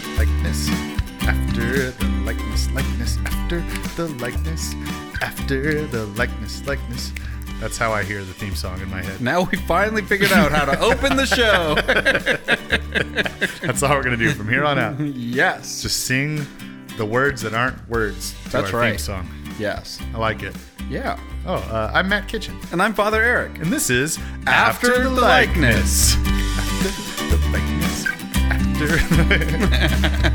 the likeness. After the likeness, likeness. After the likeness. After the likeness, likeness. That's how I hear the theme song in my head. Now we finally figured out how to open the show. That's all we're gonna do from here on out. yes. Just sing the words that aren't words to That's our theme song. Yes. I like it. Yeah. Oh, uh, I'm Matt Kitchen, And I'm Father Eric. and this is After the likeness. After the likeness. After.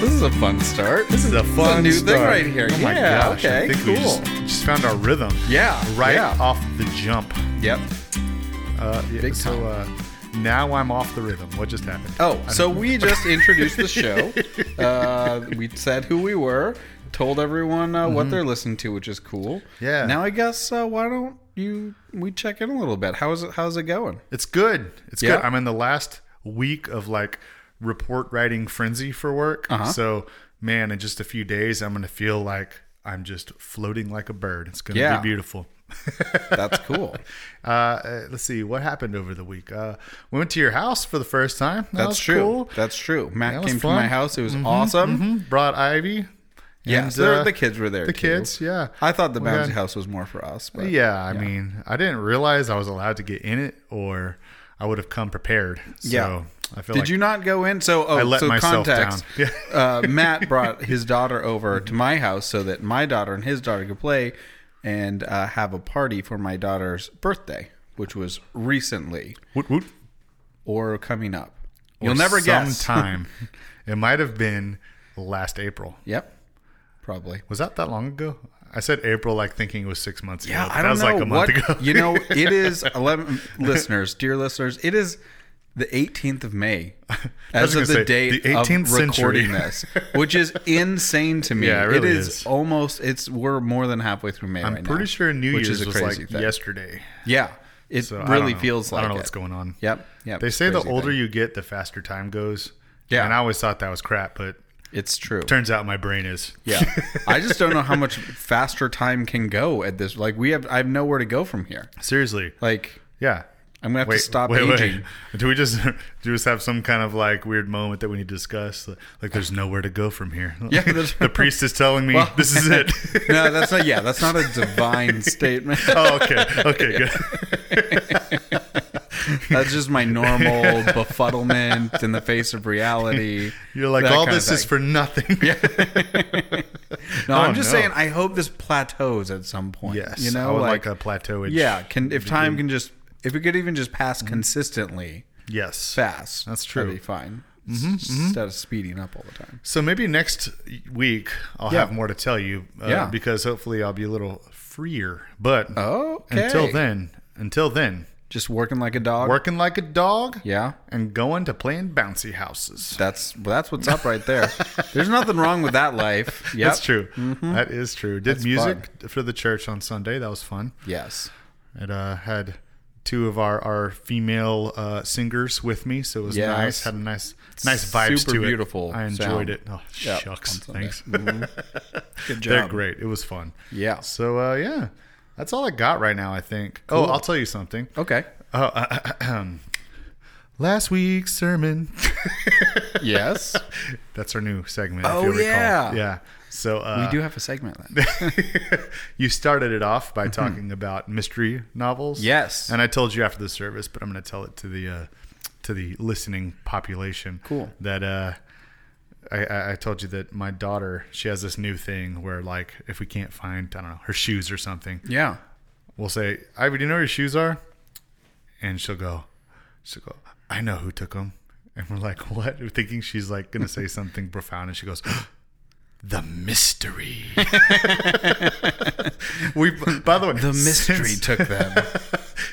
This is a fun start. This is a fun new thing right here. Oh my Yeah, gosh! okay, I think we cool. just, just found our rhythm. Yeah. right yeah. off the jump. Yep. Uh, yeah, Big so time. uh, now I'm off the rhythm. What just happened? Oh, so we just introduced the show. Uh, we said who we were, told everyone uh, what they're listening to, which is cool. Mm-hmm. Yeah. Now I guess uh, why don't you we check in a little bit? How is it? How's it going? It's good. It's Yeah. good. I'm in the last week of like report writing frenzy for work. Uh-huh. So man, in just a few days, I'm gonna feel like I'm just floating like a bird. It's gonna Yeah. be beautiful. That's cool. Uh, uh, let's see what happened over the week. Uh, we went to your house for the first time. That That's true. Cool. That's true. Matt That came fun. to my house. It was awesome. Mhm. Brought Ivy. Yeah, And, so uh, the kids were there. the too. kids, yeah. I thought the bouncy had- house was more for us. But Yeah, I mean, I didn't realize I was allowed to get in it, or I would have come prepared. So Yeah. I feel Did like you not go in? So, oh, I let so myself context. down. uh, Matt brought his daughter over to my house so that my daughter and his daughter could play and uh, have a party for my daughter's birthday, which was recently woot woot. or coming up. You'll or never guess. Sometime. it might have been last April. Yep, probably. Was that that long ago? I said April, like thinking it was six months ago. Yeah, but I that was know like a month what ago. you know. It is eleven listeners, dear listeners. It is the 18th of May as of the say, date the 18th of century. recording this, which is insane to me. Yeah, it really it is, is. almost. It's we're more than halfway through May. I'm right pretty now, sure New Year's was like thing. yesterday. Yeah, it So really feels like I don't know it. what's going on. Yep, yep. They say the older thing. you get, the faster time goes. Yeah. and I always thought that was crap, but it's true. turns out my brain is. Yeah, I just don't know how much faster time can go at this. Like we have, I have nowhere to go from here. Seriously, Like yeah. I'm gonna have Wait, to stop wait, aging. wait. Do we just do we just have some kind of like weird moment that we need to discuss? Like, there's nowhere to go from here. Yeah, the priest is telling me Well- this is it. no, that's not. Yeah, that's not a divine statement. oh, okay, okay, good. That's just my normal befuddlement in the face of reality. You're like all this is for nothing. No, Oh, I'm just no. saying. I hope this plateaus at some point. Yes, you know, I would like, like, a plateau. yeah. Can if time can just if it could even just pass mm-hmm. consistently Yes, fast, That's that'd true. be fine. Mm-hmm, mm-hmm. Instead of speeding up all the time. So maybe next week I'll Yeah. have more to tell you. Uh, Yeah. because hopefully I'll be a little freer. But Okay. until then, until then, just working like a dog. working like a dog. Yeah. and going to playing bouncy houses. That's that's what's up right there. There's nothing wrong with that life. Yep. That's true. That is true. Did That's music for the church on Sunday. That was fun. Yes. It uh, had two of our our female uh, singers with me, so it was Yes. nice. Had a nice nice vibes Super to it. beautiful I enjoyed sound. it. Oh Yep, shucks, thanks. Good job. They're great. It was fun. Yeah. So uh, yeah, that's all I got right now. I think. Oh, I'll tell you something. Okay. Oh, uh, last week's sermon. Yes. That's our new segment. Oh, if you recall. yeah. yeah. So uh, we do have a segment then. you started it off by talking about mystery novels. Mm-hmm. Yes. and I told you after the service, but I'm going to tell it to the uh, to the listening population. Cool. That uh, I- I, told you that my daughter she has this new thing where like if we can't find I don't know her shoes or something, Yeah. we'll say Ivy, do you know where your shoes are? And she'll go, she'll go, I know who took them. And we're like, what? We're thinking she's like going to say something profound. And she goes, the mystery. we, by the way, The mystery since- took them.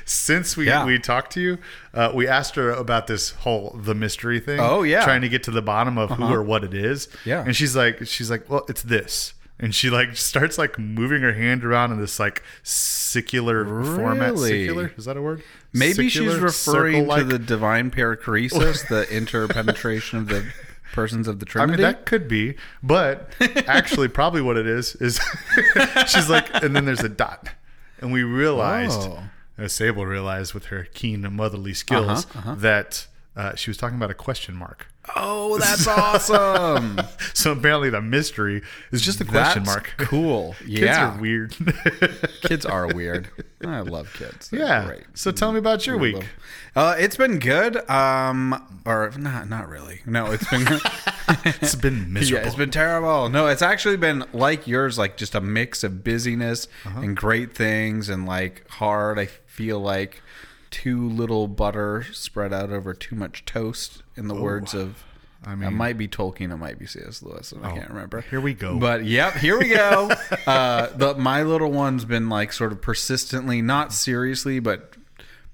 Since we Yeah. we talked to you, uh, we asked her about this whole the mystery thing. Oh, yeah. Uh-huh. trying to get to the bottom of who or what it is. Yeah. and she's like, she's like, well, it's this, and she like starts like moving her hand around in this like secular format. Really? Secular is that a word? Maybe she's referring to circle-like? the divine perichoresis, the interpenetration of the persons of the Trinity. I mean, that could be, but actually, probably what it is is she's like, and then there's a dot, and we realized, Oh. As Sable realized with her keen motherly skills, Uh-huh, uh-huh. that uh, she was talking about a question mark. Oh, that's awesome. So apparently the mystery is just a question That's mark. Cool. Kids Yeah. are weird. Kids are weird. I love kids. They're yeah. great. So tell me about your week. Uh, it's been good. Um, or not, not really. No, it's been. It's been miserable. Yeah, it's been terrible. No, it's actually been like yours, like just a mix of busyness Uh-huh. and great things and like hard. I feel like too little butter spread out over too much toast, in the words of. I mean, it might be Tolkien, it might be C.S. Lewis. And I Oh, can't remember. here we go. But yep, here we go. uh, the my little one's been like sort of persistently, not seriously, but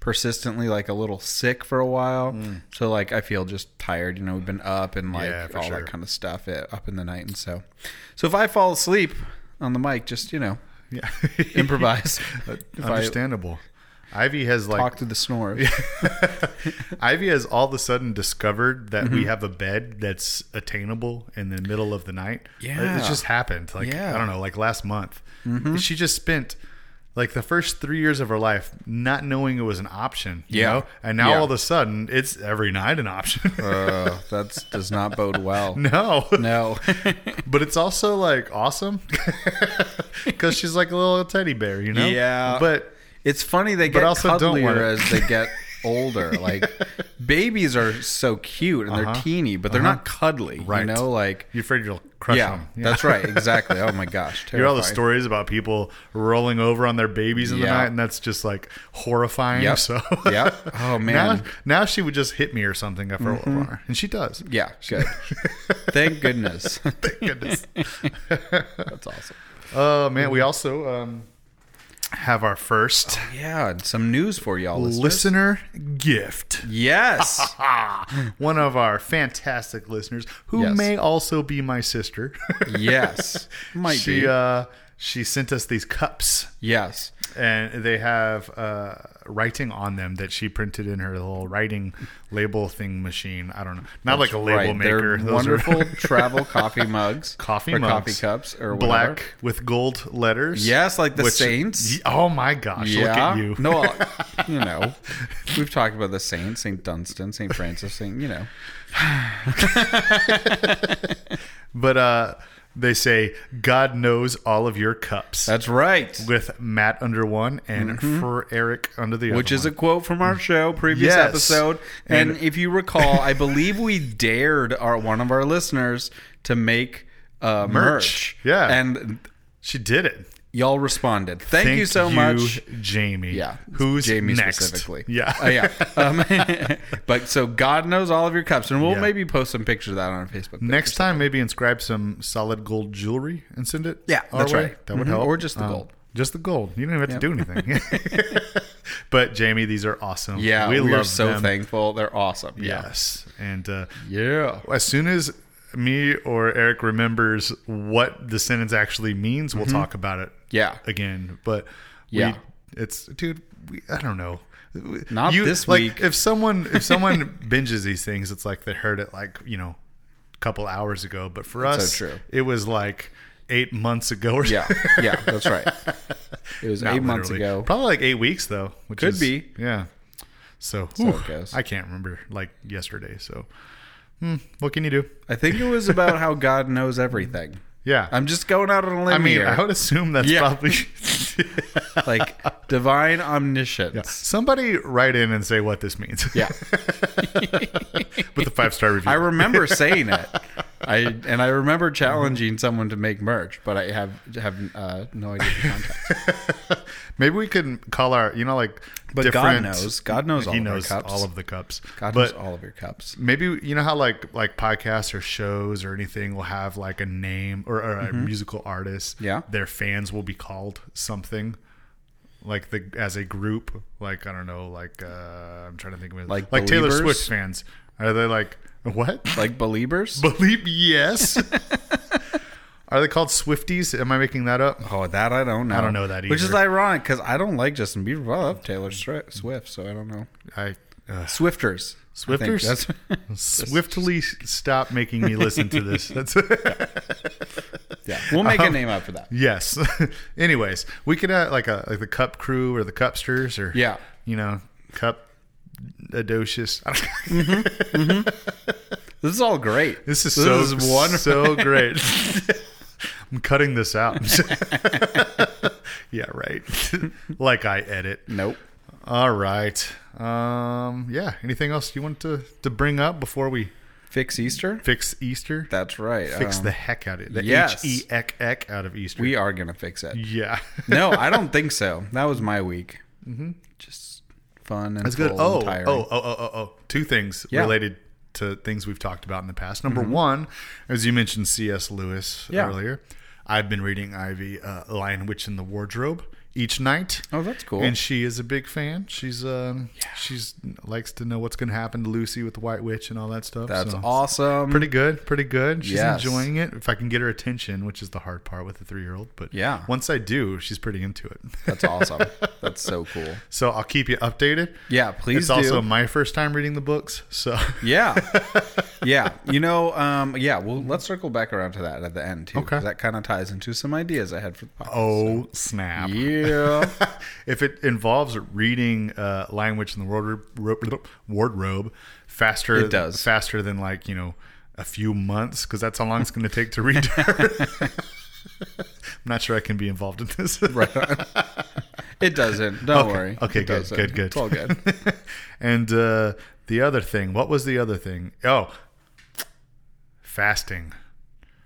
persistently like a little sick for a while. So like I feel just tired. You know, we've been up and like Mm. Yeah, all sure. that kind of stuff uh, up in the night, and so so if I fall asleep on the mic, just you know yeah. improvise. I Understandable. Ivy has like talk through the snores. Ivy has all of a sudden discovered that Mm-hmm. we have a bed that's attainable in the middle of the night. Yeah. It just happened. Like, Yeah. Mm-hmm. I don't know, like last month. She just spent like the first three years of her life not knowing it was an option. You Yeah. Know? And now Yeah. all of a sudden it's every night an option. uh, that does not bode well. no. No. But it's also like awesome because she's like a little teddy bear, you know? Yeah. But It's funny they get also don't cuddlier as they get older. Like babies are so cute and they're Uh-huh. teeny, but they're not cuddly. Right. You know, like you're afraid you'll crush yeah, them. Yeah, that's right, exactly. Oh my gosh, You hear all the stories about people rolling over on their babies in the night, and that's just like horrifying. Yep. So, yeah. Oh, man. Mm-hmm. now she would just hit me or something after a while, and she does. Yeah, good. Thank goodness. Thank goodness. That's awesome. Oh man, we also um, have our first Yeah, and some news for y'all, listeners. listener gift. Yes. One of our fantastic listeners, who Yes. may also be my sister. yes. Might she be. uh, she sent us these cups. yes. and they have uh, writing on them that she printed in her little writing label thing machine. I don't know, not like a label right. maker. They're Those are wonderful travel coffee mugs. coffee mugs, coffee cups or whatever. black with gold letters. Yes, like the which- Saints. Oh my gosh! Look at you. No, I'll- you know, we've talked about the saints, Saint Dunstan, Saint Francis, Saint, you know. but uh, they say God knows all of your cups. That's right. with Matt under one and for Eric under the other. Mm-hmm. Which is a quote from our show, previous Yes. episode. And, And- if you recall, I believe we dared our one of our listeners to make uh, merch. Yeah. And she did it. Y'all responded. Thank, you so much. Jamie. Yeah, who's Jamie next? specifically? Yeah, Oh, yeah. Um, but so God knows all of your cups, and we'll Yeah. maybe post some pictures of that on our Facebook. Next time, maybe inscribe some solid gold jewelry and send it. Yeah, that's way. right. That would Mhm. help, Or just the Um, gold. Just the gold. You don't even have to do anything. but Jamie, these are awesome. yeah, we, we, are so them. thankful. They're awesome. Yeah, Yes, and uh, yeah. as soon as me or Eric remembers what the sentence actually means, we'll mm-hmm. talk about it. Yeah. again. But we- Yeah. it's dude. We, I don't know. Not you, this like, week. If someone if someone binges these things, it's like they heard it like you know, a couple hours ago. But for That's us, so true. it was like eight months ago or Yeah, yeah, that's right. It was eight months ago. Probably like eight weeks though, which Could is- be. Yeah. So, So whew, it goes. I can't remember like yesterday. So, hmm, what can you do? I think it was about how God knows everything. Yeah. I'm just going out on a limb I mean, here. I would assume that's Yeah. probably like divine omniscience. somebody write in and say what this means. Yeah. with a five star review. I remember saying it. I and I remember challenging someone to make merch, but I have have uh, no idea the context. Maybe we could call our, you know, like. But God knows. God knows all He of our knows cups. all of the cups. God but knows all of your cups. maybe you know how like like podcasts or shows or anything will have like a name or, or a musical artist. Mm-hmm. Yeah. Their fans will be called something. Like the as a group, like I don't know, like uh I'm trying to think of it. Like like Taylor Swift fans. Are they like what? Like believers? Believe yes. Are they called Swifties? Am I making that up? Oh, that I don't know. I don't know that either. Which is ironic because I don't like Justin Bieber. I love Taylor Swift, so I don't know. I uh, Swifters. Swifters? swiftly stop making me listen to this. That's yeah, we'll make Um, a name out for that. yes. Anyways, we could have like a like the Cup Crew or the Cupsters or Yeah. you know Cup Adocious. This is all great. This is so is wonderful. so great. I'm cutting this out. yeah, right. like I edit. Nope. All right. Um, yeah. Anything else you want to to bring up before we Fix Easter. fix Easter? That's right. fix Um, the heck out of it. The yes. H E K K out of Easter. We are gonna fix it. yeah. No, I don't think so. That was my week. Mm-hmm. Just fun and That's good. Oh, oh, oh, oh, oh, oh. Two things Yeah. related to things we've talked about in the past. Number one, as you mentioned, C.S. Lewis Yeah. earlier. I've been reading Ivy, uh, Lion Witch in the Wardrobe each night. Oh, that's cool. And she is a big fan. She's um, she's likes to know what's going to happen to Lucy with the White Witch and all that stuff. That's so- awesome. Pretty good, pretty good. She's Yes. enjoying it. If I can get her attention, which is the hard part with a three-year-old, but Yeah. once I do, she's pretty into it. That's awesome. That's so cool. so I'll keep you updated. Yeah, please It's do. also my first time reading the books, so Yeah, yeah. You know, um, yeah. Well, let's circle back around to that at the end too. Okay. That kind of ties into some ideas I had for the podcast. oh snap! yeah. if it involves reading uh, Witch in the Wardrobe, wardrobe faster, It does. faster than like you know a few months because that's how long it's going to take to read her. I'm not sure I can be involved in this. Right. It doesn't. Don't Okay. worry. Okay, It good, doesn't. good, good. It's all good. and uh, the other thing, what was the other thing? Oh, fasting.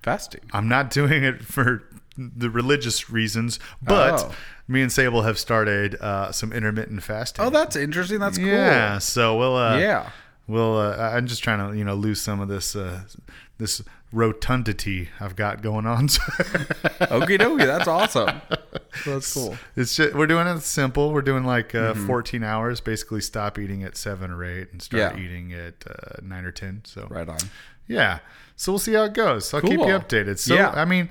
Fasting. I'm not doing it for the religious reasons, but Oh. me and Sable have started uh, some intermittent fasting. Oh, that's interesting. That's cool. yeah. So we'll. Uh, Yeah. We'll. Uh, I'm just trying to, you know, lose some of this, uh, this rotundity I've got going on. Okie dokie. That's awesome. That's cool. it's just we're doing it simple. We're doing like uh, Mm-hmm. 14 hours. Basically, stop eating at seven or eight and start Yeah. eating at uh, nine or ten. So Right on. Yeah. So we'll see how it goes. I'll keep you updated. So, Yeah. I mean,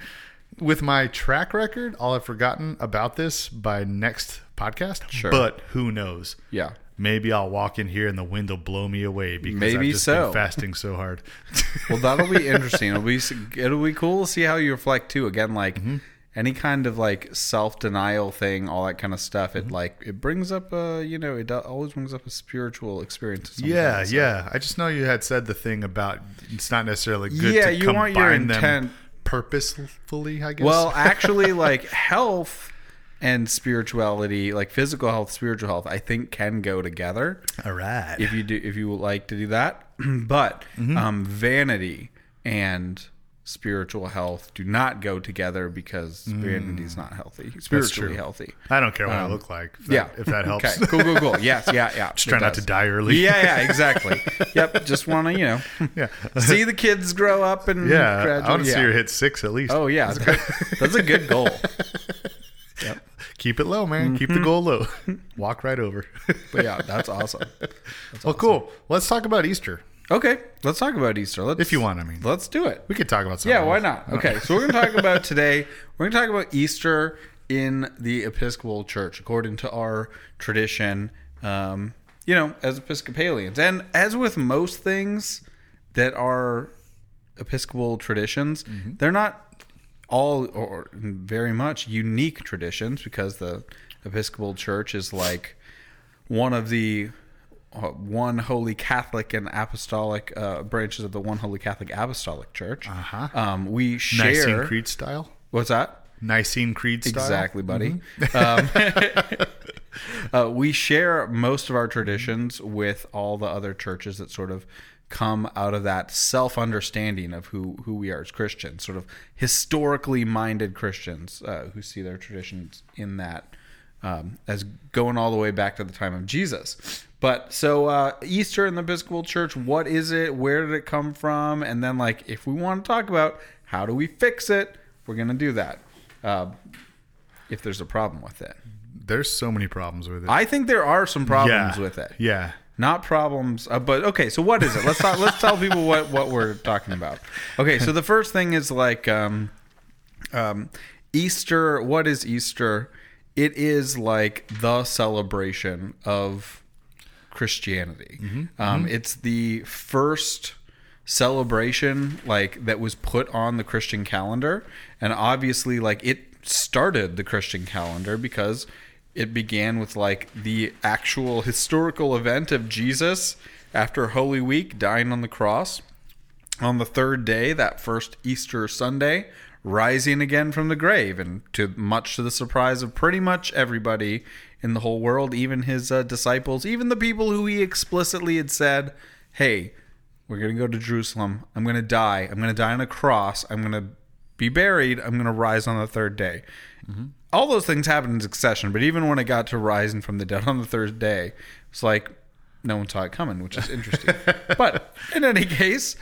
with my track record, I'll have forgotten about this by next podcast. Sure. But who knows? Yeah. Maybe I'll walk in here and the wind will blow me away because I've Maybe just so. been fasting so hard. Well, that'll be interesting. It'll be it'll be cool to see how you reflect too. Again, like Mm-hmm. any kind of like self denial thing, all that kind of stuff. Mm-hmm. It like it brings up a you know it always brings up a spiritual experience. yeah, so- yeah. I just know you had said the thing about it's not necessarily good Yeah, to you want your them intent- purposefully, I guess. Well, actually, like health and spirituality, like physical health, spiritual health, I think can go together all right. if you do if you would like to do that. but Mm-hmm. um, vanity and spiritual health do not go together because vanity is not healthy. Spiritually Mm. healtty. I don't care what I look like. If that, yeah, if that helps. Okay, cool, cool, cool. Yes, yeah, yeah. Just try not to die early. Yeah, yeah, exactly. yep. Just want to, you know, Yeah. see the kids grow up and Yeah, graduate. I want to yeah. see her hit six at least. Oh yeah, that's, that's a good goal. Yep. Keep it low, man. Keep Mm-hmm. the goal low. Walk right over. But yeah, that's awesome. well, cool. Let's talk about Easter, Okay, let's talk about Easter. Let's, if you want. I mean, let's do it. we could talk about something. Yeah, why not? Okay, so we're going to talk about today. We're going to talk about Easter in the Episcopal Church, according to our tradition. Um, you know, as Episcopalians, and as with most things that are Episcopal traditions, they're not all or very much unique traditions because the Episcopal Church is like one of the one holy Catholic and apostolic uh, branches of the one holy Catholic apostolic church. Uh-huh. Um, we share. Nicene Creed style. What's that? Nicene Creed style. Exactly, buddy. Um, uh, we share most of our traditions with all the other churches that sort of come out of that self understanding of who, who we are as Christians, sort of historically minded Christians uh, who see their traditions in that um, as going all the way back to the time of Jesus. But so uh, Easter in the Episcopal Church, what is it? Where did it come from? And then, like, if we want to talk about how do we fix it, we're going to do that. Uh, if there's a problem with it, There's so many problems with it. I think there are some problems yeah. with it. Yeah. Not problems, uh, but okay. So what is it? Let's talk, let's tell people what what we're talking about. Okay, so the first thing is like um, um, Easter. What is Easter? It is like the celebration of Christianity. Um, it's the first celebration like that was put on the Christian calendar, and obviously, like it started the Christian calendar because it began with like the actual historical event of Jesus after Holy Week dying on the cross. On the third day, that first Easter Sunday, rising again from the grave, and to much to the surprise of pretty much everybody in the whole world, even his uh, disciples, even the people who he explicitly had said, "Hey, we're going to go to Jerusalem. I'm going to die. I'm going to die on a cross. I'm going to be buried. I'm going to rise on the third day." All those things happened in succession, but even when it got to rising from the dead on the third day, it's like no one saw it coming, which is interesting. but in any case,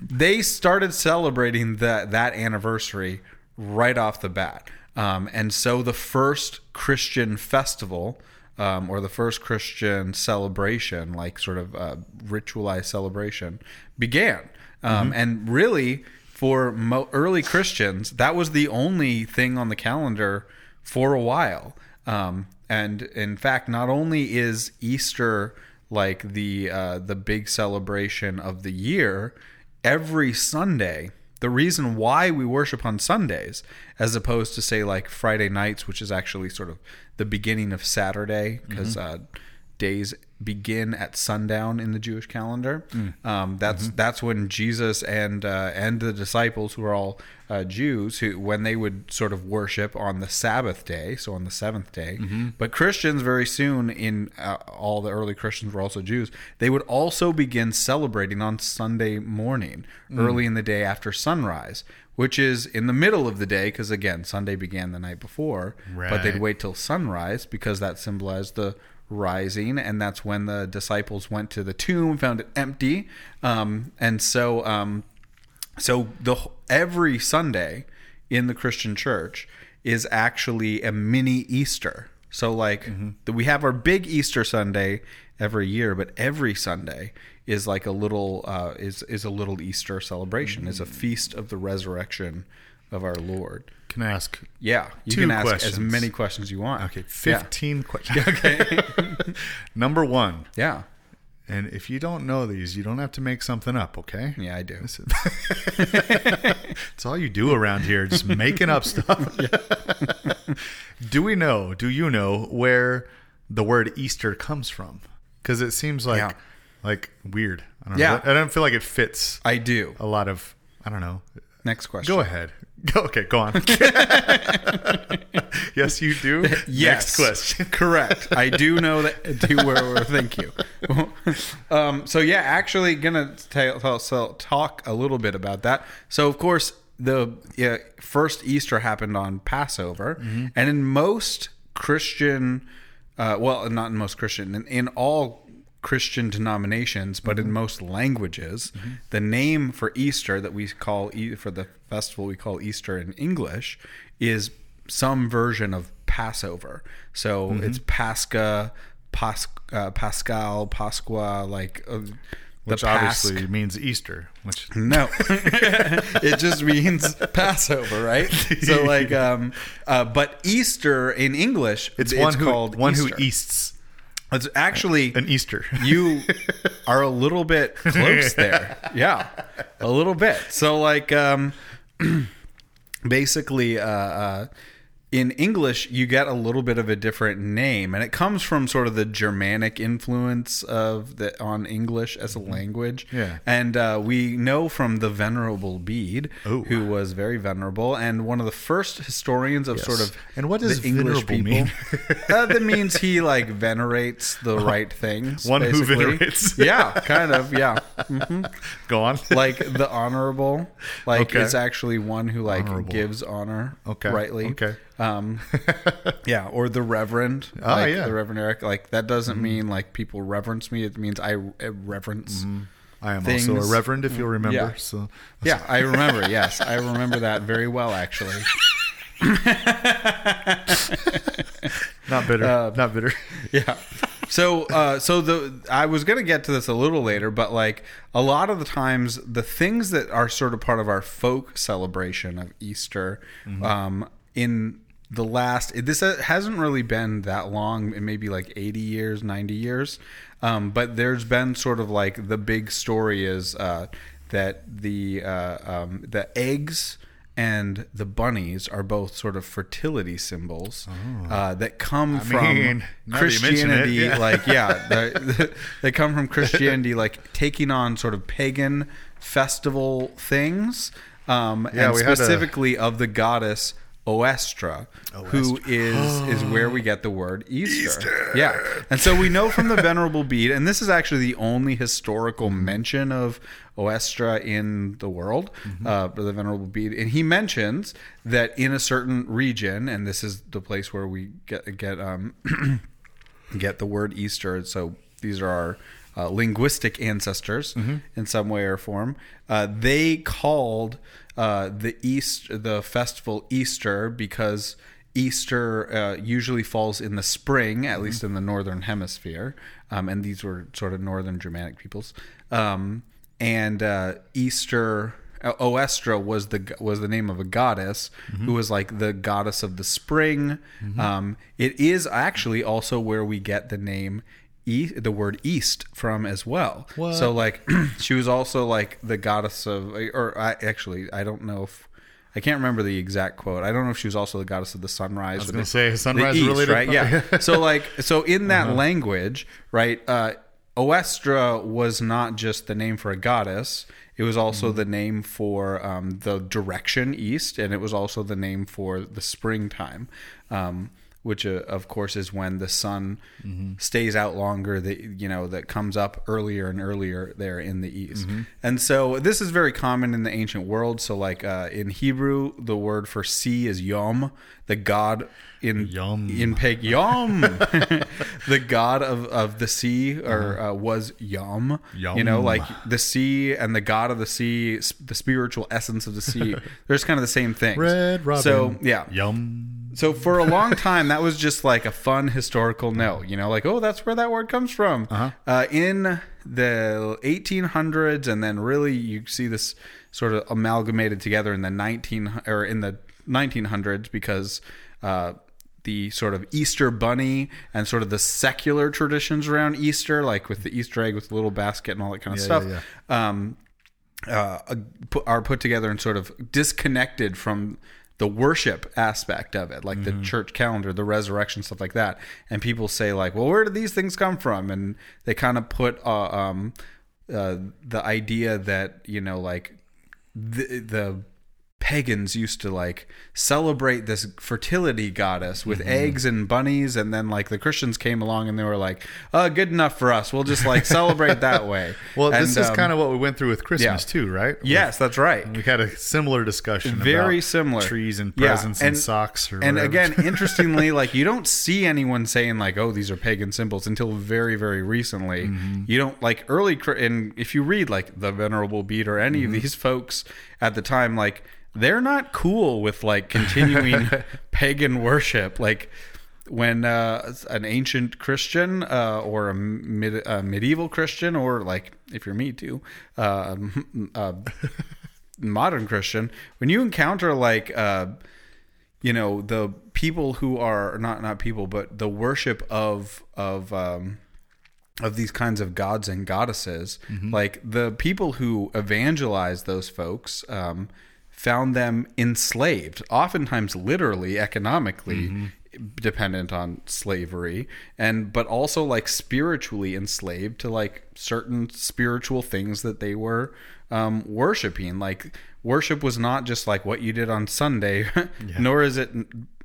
they started celebrating that that anniversary right off the bat, um, and so the first Christian festival. Um, or the first Christian celebration, like sort of uh, ritualized celebration, began. Um, And really, for mo- early Christians, that was the only thing on the calendar for a while. Um, and in fact, not only is Easter like the uh, the big celebration of the year, every Sunday. The reason why we worship on Sundays, as opposed to say like Friday nights, which is actually sort of the beginning of Saturday, because uh, days begin at sundown in the Jewish calendar. Um, that's that's when Jesus and uh, and the disciples, who are all uh, Jews, who when they would sort of worship on the Sabbath day, so on the seventh day. But Christians, very soon in uh, all the early Christians were also Jews. They would also begin celebrating on Sunday morning, early in the day after sunrise. Which is in the middle of the day, because again, Sunday began the night before, but they'd wait till sunrise because that symbolized the rising, and that's when the disciples went to the tomb, found it empty, um, and so um, so the every Sunday in the Christian church is actually a mini Easter. So like the, we have our big Easter Sunday every year, but every Sunday is like a little uh, is is a little Easter celebration, is a feast of the resurrection of our Lord. Can I uh, ask? Yeah, you Two can ask questions. as many questions you want. Okay, Yeah. 15 questions. Okay. Number one, yeah. and if you don't know these, you don't have to make something up, okay? Yeah, I do. It's all you do around here, just making up stuff. do we know, do you know where the word Easter comes from? Because it seems like Yeah. like weird. I don't Yeah. know. I don't feel like it fits I do. a lot of I don't know. Next question. Go ahead. Go okay, go on. yes, you do. Yes. Next question. Correct. I do know that. Do where? thank you. um, so yeah, actually, gonna tell, tell, so talk a little bit about that. So of course, the yeah, first Easter happened on Passover, and in most Christian, uh, well, not in most Christian, in, in all Christian denominations, but in most languages, the name for Easter that we call for the festival we call Easter in English is some version of Passover. So it's Pascha, Pas, uh, Pascal, Pasqua, like uh, Which Pasch- obviously means Easter, which no, it just means Passover, right? So like, um, uh, but Easter in English, it's, one who called one Easter. who easts It's actually an Easter. you are a little bit close there. Yeah, a little bit. So like, um, basically, uh, uh, in English, you get a little bit of a different name, and it comes from sort of the Germanic influence of the on English as a language. Yeah. and uh, we know from the Venerable Bede, Ooh. who was very venerable and one of the first historians of sort of And what does English venerable people. mean? uh, that means he like venerates the right things. One who venerates. yeah, kind of. Yeah, Go on. like the honorable. Like Okay. it's actually one who like Honorable. gives honor. Okay, rightly. okay. Um, yeah, or the reverend. Ah, like yeah. the Reverend Eric. Like that doesn't mean like people reverence me. It means I reverence. I am also a reverend, if you'll remember. Yeah. So Yeah, I remember. Yes, I remember that very well. Actually. not bitter. Uh, not bitter. yeah so uh so the i was gonna get to this a little later but like a lot of the times the things that are sort of part of our folk celebration of easter um in the last this hasn't really been that long it may be like 80 years 90 years um but there's been sort of like the big story is uh that the uh um the eggs and the bunnies are both sort of fertility symbols uh, that come from mean, now that you mention it, Christianity. yeah. Like, yeah, they, they come from Christianity, like taking on sort of pagan festival things, um, Yeah, and had a- specifically of the goddess Oestra, who is is where we get the word Easter. Yeah, and so we know from the Venerable Bede, and this is actually the only historical mention of Oestra in the world, uh, the Venerable Bede, and he mentions that in a certain region, and this is the place where we get get um, get the word Easter. So these are our uh, linguistic ancestors in some way or form. Uh, they called uh, the East the festival Easter because Easter uh, usually falls in the spring, at least in the northern hemisphere, um, and these were sort of northern Germanic peoples. Um, and uh, Easter. Oestra was the was the name of a goddess who was like the goddess of the spring. Um, it is actually also where we get the name e- the word east from as well. What? So like she was also like the goddess of or I actually I don't know if I can't remember the exact quote. I don't know if she was also the goddess of the sunrise. I was gonna say, sunrise related right? Yeah. so like so in that Uh-huh. language, right? Uh, Oestra was not just the name for a goddess. It was also Mm-hmm. the name for um, the direction east, and it was also the name for the springtime, um, which uh, of course is when the sun Mm-hmm. stays out longer. That you know that comes up earlier and earlier there in the east, Mm-hmm. and so this is very common in the ancient world. So like uh, in Hebrew, the word for sea is yom, the god in Yom. in peg yom the god of, of the sea or uh, was yom yom you know like the sea and the god of the sea the spiritual essence of the sea there's kind of the same thing Red Robin. so yeah Yum. So for a long time that was just like a fun historical note you know like oh that's where that word comes from Uh-huh. uh, in the 1800s and then really you see this sort of amalgamated together in the 19 or in the 1900s because uh, the sort of Easter bunny and sort of the secular traditions around Easter, like with the Easter egg with the little basket and all that kind of Yeah, stuff, yeah, Um, uh, are put together and sort of disconnected from the worship aspect of it, like the church calendar, the resurrection, stuff like that. And people say like, well, where did these things come from? And they kind of put uh, um, uh, the idea that you know, like the the pagans used to like celebrate this fertility goddess with Mm-hmm. eggs and bunnies and then like the christians came along and they were like oh good enough for us we'll just like celebrate that way Well, And, this is um, kind of what we went through with Christmas yeah. too, right? yes that's right We had a similar discussion. Very about similar. trees and Yeah, presents and, and- socks. Or and whatever. again interestingly like you don't see anyone saying like oh these are pagan symbols until very very recently Mm-hmm. you don't like early and if you read like the venerable Bede or any Mm-hmm. of these folks at the time like they're not cool with like continuing pagan worship like when uh, an ancient Christian uh, or a, mid, a medieval Christian, or like if you're me too, uh, a modern Christian, when you encounter like uh, you know the people who are not not people, but the worship of of um, of these kinds of gods and goddesses, like the people who evangelize those folks. Um, found them enslaved, oftentimes literally, economically, dependent on slavery, and but also like spiritually enslaved to like certain spiritual things that they were um, worshiping. Like worship was not just like what you did on Sunday, nor is it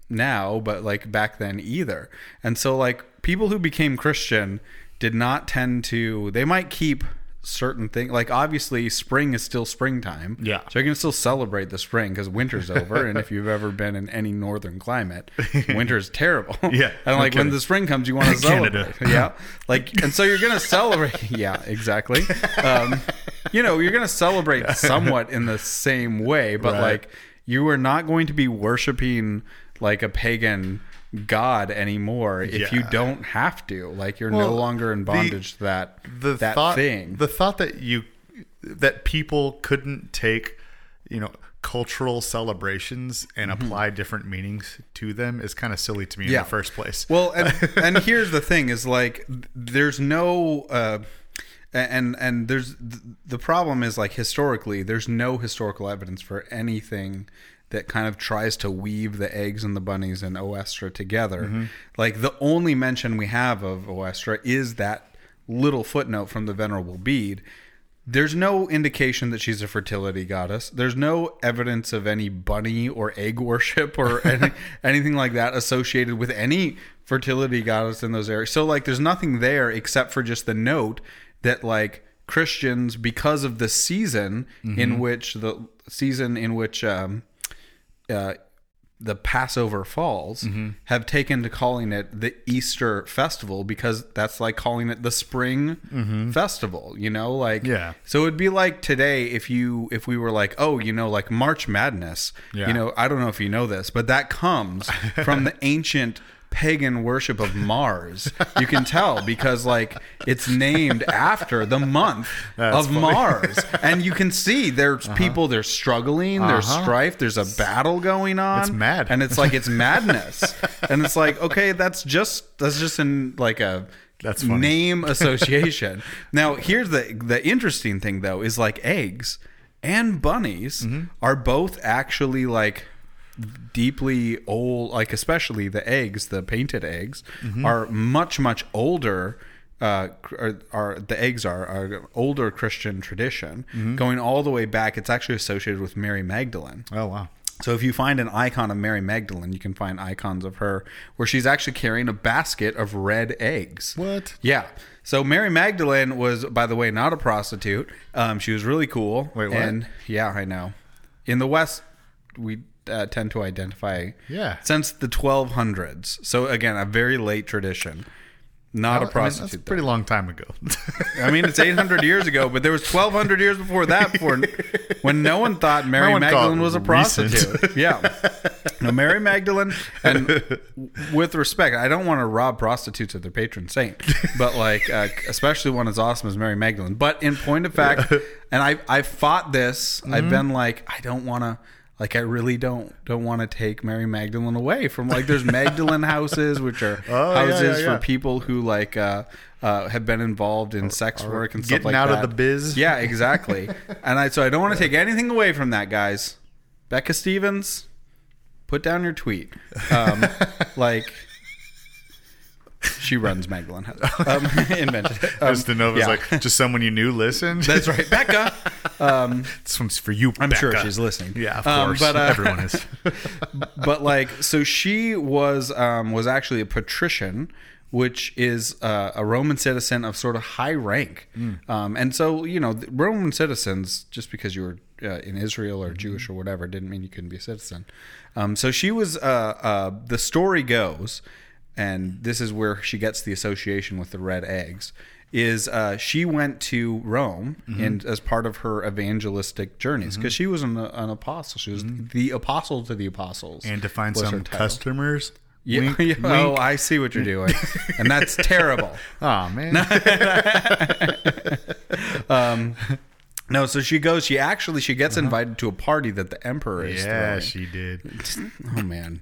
now, but like back then either. And so like people who became Christian did not tend to. They might keep certain thing. like obviously spring is still springtime Yeah. so you can still celebrate the spring because winter's over and if you've ever been in any northern climate winter's terrible Yeah, and like when the spring comes you want to celebrate yeah like and so you're gonna celebrate yeah exactly um, you know you're gonna celebrate somewhat in the same way but Right. like you are not going to be worshiping like a pagan god anymore if you don't have to like you're Well, no longer in the- bondage to that the that thought, thing the thought that you that people couldn't take, you know, cultural celebrations and apply different meanings to them is kind of silly to me Mm-hmm. Yeah. in the first place. Well, and, and here's the thing: is like there's no, uh, and and there's the problem is like historically there's no historical evidence for anything that kind of tries to weave the eggs and the bunnies and Oestra together. Like the only mention we have of Oestra is that little footnote from the Venerable Bede. There's no indication that she's a fertility goddess. There's no evidence of any bunny or egg worship or any, anything like that associated with any fertility goddess in those areas. So like there's nothing there except for just the note that like Christians because of the season in which the season in which um uh the Passover falls have taken to calling it the Easter festival because that's like calling it the spring festival, you know, like Yeah. so it'd be like today if you if we were like, oh, you know, like March Madness. Yeah. You know, I don't know if you know this, but that comes from the ancient pagan worship of Mars. You can tell because like it's named after the month That's of funny. Mars. And you can see there's people there's struggling, there's Uh-huh. strife, there's a battle going on. It's mad. And it's like it's madness. and it's like, okay, that's just that's just in like a That's funny. name association. now, here's the the interesting thing though is like eggs and bunnies Mm-hmm. are both actually like deeply old like especially the eggs the painted eggs Mm-hmm. are much much older uh are, are the eggs are are older christian tradition Mm-hmm. going all the way back it's actually associated with mary magdalene Oh wow. so if you find an icon of Mary Magdalene, you can find icons of her where she's actually carrying a basket of red eggs. What? Yeah. So Mary Magdalene was, by the way, not a prostitute. Um, she was really cool. Wait, what? And yeah, I know. In the West, we uh, tend to identify Yeah. since the 1200s. So again, a very late tradition. Not I a mean, prostitute. that's a though. pretty long time ago. I mean, it's 800 years ago, but there was 1,200 years before that, before when no one thought Mary one Magdalene was a recent. prostitute. yeah, no, Mary Magdalene, and with respect, I don't want to rob prostitutes of their patron saint, but like, uh, especially one as awesome as Mary Magdalene. But in point of fact, and I I fought this. Mm-hmm. I've been like, I don't want to. Like I really don't don't want to take Mary Magdalene away from like there's Magdalene houses which are Oh, houses yeah, yeah. for people who like uh, uh, have been involved in sex work and stuff getting like out that. of the biz. Yeah, exactly. and I so I don't want to take anything away from that, guys. Becca Stevens, put down your tweet. Um, like she runs Magdalene House. Um. Um, just to know if it's yeah. like just someone you knew listened. That's right, Becca. Um, this one's for you. I'm sure she's listening. Yeah, of Um, course. but, uh, Everyone is. but like so she was um was actually a patrician which is uh, a roman citizen of sort of high rank um and so you know roman citizens just because you were uh, in israel or jewish or whatever didn't mean you couldn't be a citizen um so she was uh uh the story goes and this is where she gets the association with the red eggs is uh, she went to Rome mm-hmm. and as part of her evangelistic journeys mm-hmm. because she was an, an apostle. She was mm-hmm. the apostle to the apostles, and to find some customers. Yeah, Wink, yeah, oh, wink. oh, I see what you're doing, and that's terrible. Oh man. Um, no, so she goes. She actually she gets uh-huh. invited to a party that the emperor is yeah, throwing. she did. Oh man,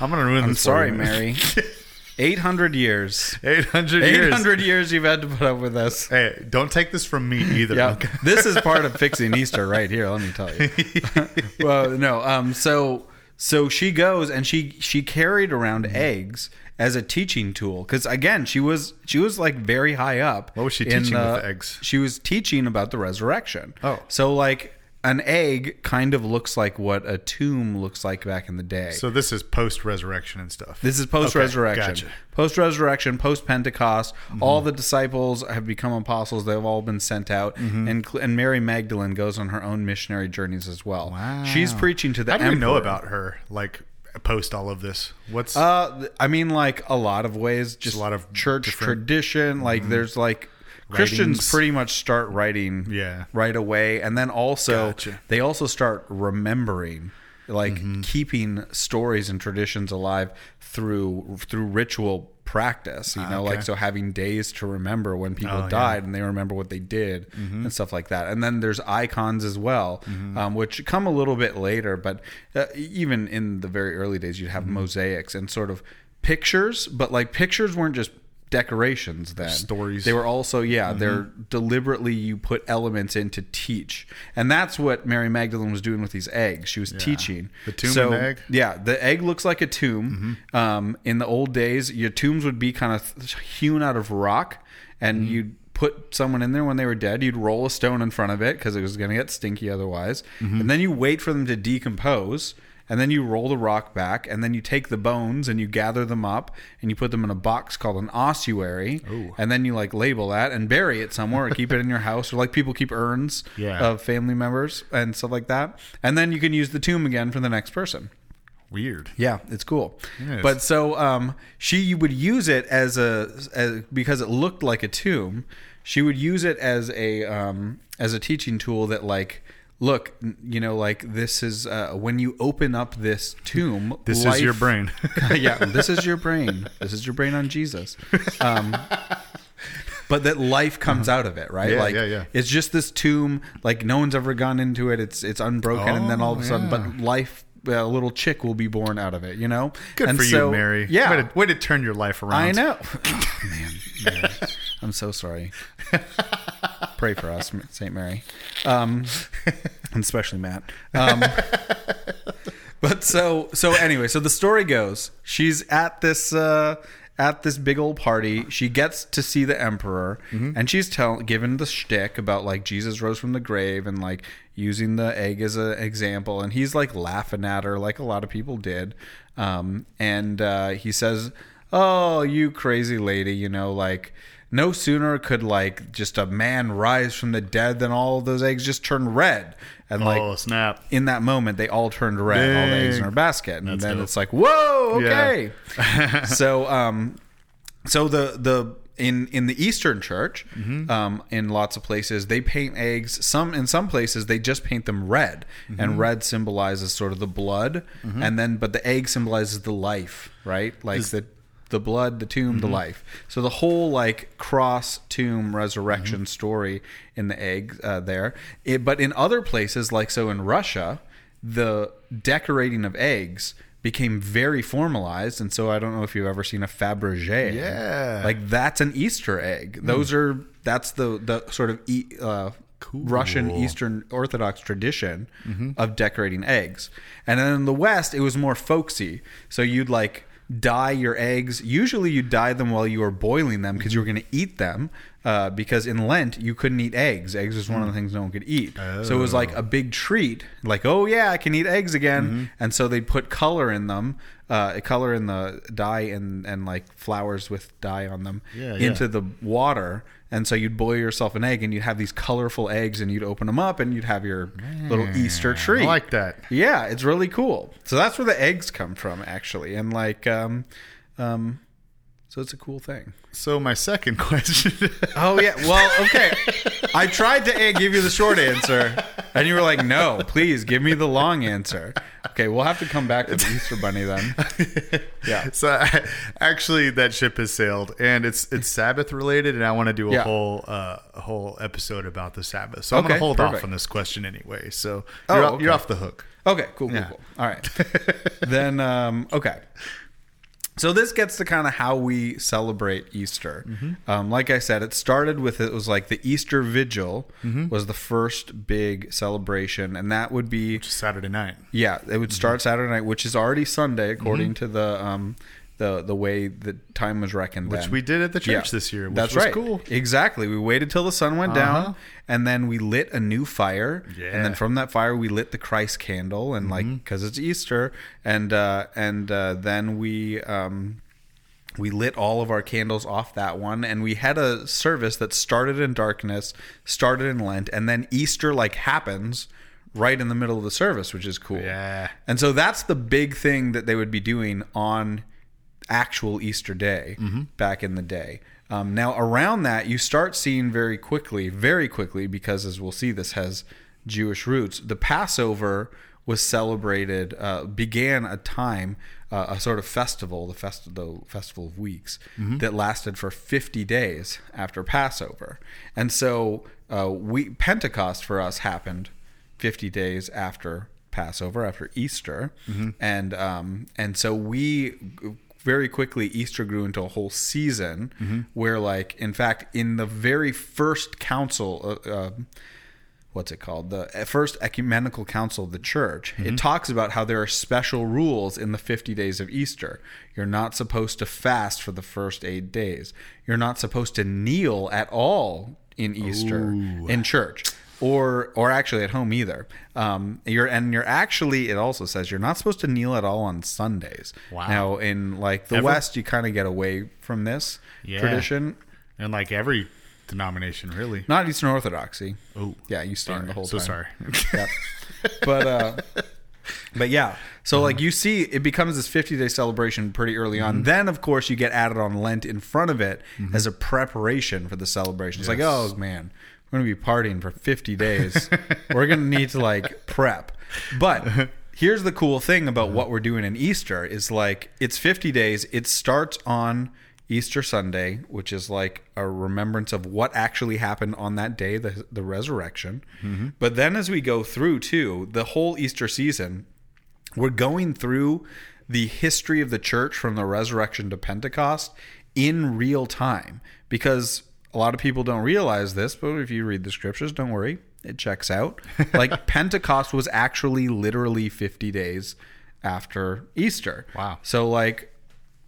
I'm gonna ruin I'm this. sorry, Mary. Eight hundred years. Eight hundred years. hundred years you've had to put up with us. Hey, don't take this from me either. Yeah, okay? this is part of fixing Easter right here. Let me tell you. well, no. Um. So so she goes and she she carried around eggs as a teaching tool because again she was she was like very high up. What was she teaching the- with the eggs? She was teaching about the resurrection. Oh. so like an egg kind of looks like what a tomb looks like back in the day. So this is post resurrection and stuff. This is post resurrection. gotcha. Post resurrection, post Pentecost. All the disciples have become apostles. They've all been sent out, and cl- and Mary Magdalene goes on her own missionary journeys as well. Wow. She's preaching to the How do we know about her? Like post all of this. What's Uh, I mean, like a lot of ways, just a lot of church different- Mm-hmm. tradition. Like there's like Christians Writings. pretty much start writing Yeah. right away, and then also Gotcha. they also start remembering, like Mm-hmm. keeping stories and traditions alive through through ritual practice. You know, like Ah, so having days to remember when people Oh, yeah. Mm-hmm. died and they remember what they did and stuff like that. And then there's icons as well, um, which come a little bit later, but uh, even in the very early days, you'd Mm-hmm. have mosaics and sort of pictures, but like pictures weren't just decorations then. Stories. they were also yeah mm-hmm. they're deliberately you put elements in to teach. And that's what mary magdalene was doing with these eggs. She was teaching. The tomb so, and egg? yeah the egg looks like a tomb. Mm-hmm. Um, in the old days your tombs would be kind of hewn out of rock and mm-hmm. you'd put someone in there when they were dead. You'd roll a stone in front of it because it was going to get stinky otherwise. And then you wait for them to decompose and then you roll the rock back and then you take the bones and you gather them up and you put them in a box called an ossuary and then you like label that and bury it somewhere or keep it in your house or like people keep urns Yeah. of family members and stuff like that and then you can use the tomb again for the next person Weird. yeah, it's cool. Yes. But so um, she would use it as a as, because it looked like a tomb. She would use it as a um, as a teaching tool that like look, you know, like this is uh, when you open up this tomb. This life- is your brain. yeah, this is your brain. This is your brain on Jesus. Um, but that life comes out of it, right? Yeah, like yeah, yeah. it's just this tomb. Like no one's ever gone into it. It's it's unbroken, and then all of a Oh, sudden, yeah. but life. A little chick will be born out of it, you know. Good And for so- you, Mary. Yeah, Way to, way to turn your life around. I know. Oh, man, Mary. I'm so sorry. Pray for us, Saint Mary, um, and especially Matt. Um, but so so anyway, so the story goes: she's at this uh, at this big old party. She gets to see the emperor, and she's tell given the shtick about like Jesus rose from the grave and like using the egg as an example, and he's like laughing at her like a lot of people did. Um, and uh, he says, "Oh, you crazy lady, you know, like." No sooner could like just a man rise from the dead than all of those eggs just turn red, and like oh, snap. in that moment they all turned red all the eggs in Dang. our basket and That's then dope. it's like whoa Yeah. okay so um so the the in in the eastern church Mm-hmm. um in lots of places they paint eggs some in some places they just paint them red Mm-hmm. and red symbolizes sort of the blood and then but the egg symbolizes the life right like the the blood, the tomb, Mm-hmm. the life. So the whole like cross tomb resurrection Mm-hmm. story in the egg uh, there. It, but in other places, like so in Russia, the decorating of eggs became very formalized, and so I don't know if you've ever seen a Fabergé. Yeah. like that's an Easter egg. Those are that's the the sort of e, uh, Russian Eastern Orthodox tradition of decorating eggs. And then in the West, it was more folksy. So you'd like dye your eggs. Usually, you dye them while you were boiling them because you were going to eat them. Uh, because in Lent, you couldn't eat eggs. Eggs was one of the things no one could eat. So it was like a big treat. Like, oh yeah, I can eat eggs again. And so they put color in them, uh, color in the dye and and like flowers with dye on them Yeah, yeah. into the water. And so you'd boil yourself an egg, and you'd have these colorful eggs, and you'd open them up, and you'd have your little Easter tree. I like that. Yeah, it's really cool. So that's where the eggs come from, actually, and like, um, um, so it's a cool thing. So my second question. Oh yeah, well, okay. I tried to eh, give you the short answer, and you were like, "No, please give me the long answer." Okay, we'll have to come back to the Easter Bunny then. Yeah. So I, actually, that ship has sailed, and it's it's Sabbath related, and I want to do a Yeah. whole uh, a whole episode about the Sabbath. So I'm Okay, gonna hold perfect. off on this question anyway. So Oh, you're, off- okay. you're off the hook. Okay, cool, cool, Yeah. cool. All right. then, um, okay. So this gets to kind of how we celebrate Easter. Um, like I said, it started with it was like the Easter Vigil was the first big celebration, and that would be Saturday night. yeah, it would start Saturday night, which is already Sunday according Mm-hmm. to the um, the the way the time was reckoned. Which then. we did at the church Yeah. this year, which That's right. cool. Exactly. We waited till the sun went Uh-huh. down, and then we lit a new fire. Yeah. And then from that fire, we lit the Christ candle, and like Mm-hmm. because it's Easter, and uh, and uh, then we. Um, we lit all of our candles off that one and we had a service that started in darkness started in lent and then easter like happens right in the middle of the service which is cool Yeah. and so that's the big thing that they would be doing on actual Easter day back in the day. Um, now, around that, you start seeing very quickly, very quickly, because as we'll see, this has Jewish roots. The Passover was celebrated, uh, began a time, uh, a sort of festival, the, fest- the Festival of Weeks, that lasted for 50 days after Passover. And so, uh, we Pentecost for us happened 50 days after Passover, after Easter, and um, and so we very quickly Easter grew into a whole season where, like, in fact, in the very first council, uh, uh, what's it called? The first ecumenical council of the church. It talks about how there are special rules in the 50 days of Easter. You're not supposed to fast for the first eight days. You're not supposed to kneel at all in Easter in church. Or, or actually at home either. Um, you're and you're actually. It also says you're not supposed to kneel at all on Sundays. Wow. Now in like the Ever? West, you kind of get away from this Yeah. tradition. And like every denomination, really. Not Eastern Orthodoxy. Oh, Yeah, you stand the whole so time. sorry. Yep. but uh but yeah so like you see it becomes this 50 day celebration pretty early on then of course you get added on lent in front of it as a preparation for the celebration it's like oh man we're gonna be partying for 50 days. We're gonna need to like prep. But here's the cool thing about what we're doing in easter is like it's 50 days. It starts on Easter Sunday, which is like a remembrance of what actually happened on that day, the the resurrection. Mm-hmm. But then as we go through too, the whole Easter season, we're going through the history of the church from the resurrection to Pentecost in real time. Because a lot of people don't realize this, but if you read the scriptures, don't worry, it checks out. Like Pentecost was actually literally 50 days after Easter. Wow. So like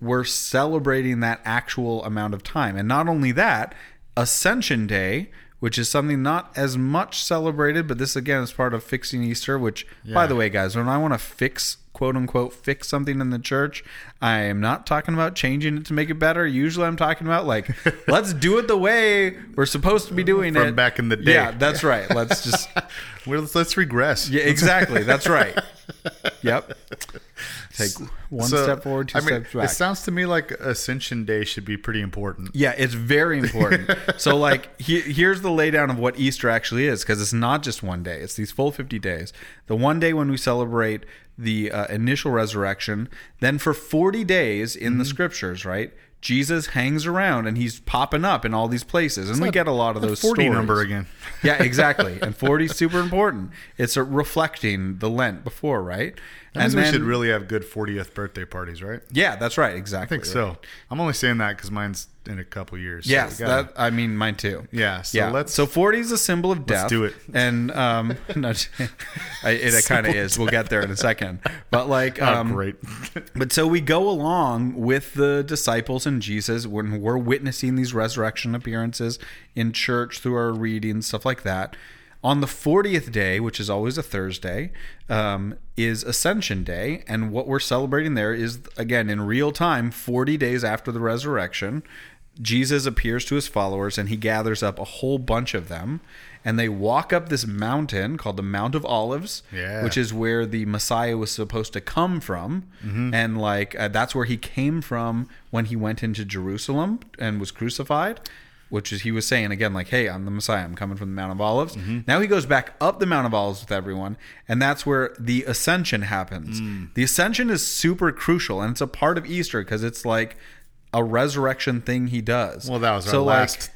we're celebrating that actual amount of time. And not only that, Ascension Day, which is something not as much celebrated, but this again is part of fixing Easter, which by the way, guys, when I want to fix quote unquote fix something in the church, I am not talking about changing it to make it better. Usually I'm talking about like let's do it the way we're supposed to be doing From it. From back in the day. Yeah, that's right. Let's just Well, let's, let's regress. Yeah, exactly. That's right. Yep. Take one So, step forward, two I mean, steps back. It sounds to me like Ascension Day should be pretty important. Yeah, it's very important. so, like, he, here's the laydown of what Easter actually is, because it's not just one day; it's these full fifty days. The one day when we celebrate the uh, initial resurrection, then for forty days in the Mm-hmm. scriptures, right? Jesus hangs around and he's popping up in all these places, and we get a lot of those 40 stories. number again. yeah, exactly. And 40 is super important. It's reflecting the Lent before, right? That means and we should really have good 40th birthday parties, right? Yeah, that's right. Exactly. I think so. I'm only saying that because mine's in a couple years. Yes, gotta- that I mean mine too. Yeah, so yeah. let's- so forty is a symbol of death. do it. And um, no, I, it kind of is. We'll get there in a second. But like, Oh, um, great. but so we go along with the disciples and Jesus when we're witnessing these resurrection appearances in church through our readings, stuff like that. On the 40th day, which is always a Thursday, um, is Ascension Day. And what we're celebrating there is, again, in real time, 40 days after the resurrection, Jesus appears to his followers and he gathers up a whole bunch of them. And they walk up this mountain called the Mount of Olives, Yeah. which is where the Messiah was supposed to come from, and like uh, that's where he came from when he went into Jerusalem and was crucified. Which is he was saying again, like, "Hey, I'm the Messiah. I'm coming from the Mount of Olives." Mm-hmm. Now he goes back up the Mount of Olives with everyone, and that's where the ascension happens. Mm. The ascension is super crucial, and it's a part of Easter because it's like a resurrection thing he does. Well, that was our like, last.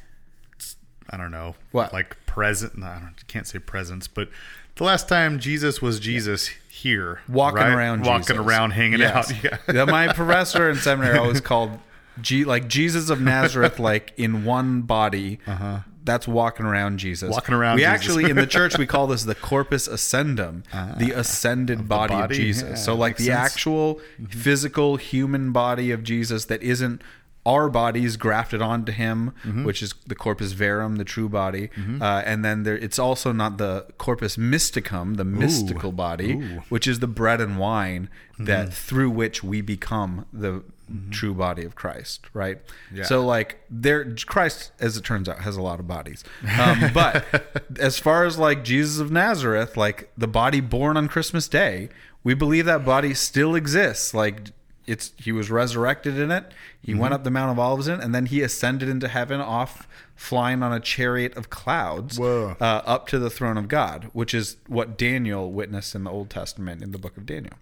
I don't know What? like present. No, I don't, can't say presence, but the last time Jesus was Jesus here, walking right? around, walking Jesus. around, hanging Yes. out. Yeah. Yeah, my professor in seminary always called G like Jesus of Nazareth, like in one body. Uh-huh. That's walking around Jesus. Walking around We Jesus. actually in the church we call this the corpus ascendum, the ascended body, body? of Jesus. Yeah, so like the sense. Mm-hmm. actual physical human body of Jesus that isn't our bodies grafted onto him, Mm-hmm. which is the corpus verum, the true body, uh, and then there, it's also not the corpus mysticum, the mystical body, which is the bread and wine that Mm-hmm. through which we become the true body of Christ, right? Yeah. So like there, Christ, as it turns out, has a lot of bodies, um, but as far as like Jesus of Nazareth, like the body born on Christmas Day, we believe that body still exists, like it's he was resurrected in it. He Mm-hmm. went up the Mount of Olives in, it, and then he ascended into heaven off flying on a chariot of clouds uh, up to the throne of God, which is what Daniel witnessed in the Old Testament in the book of Daniel.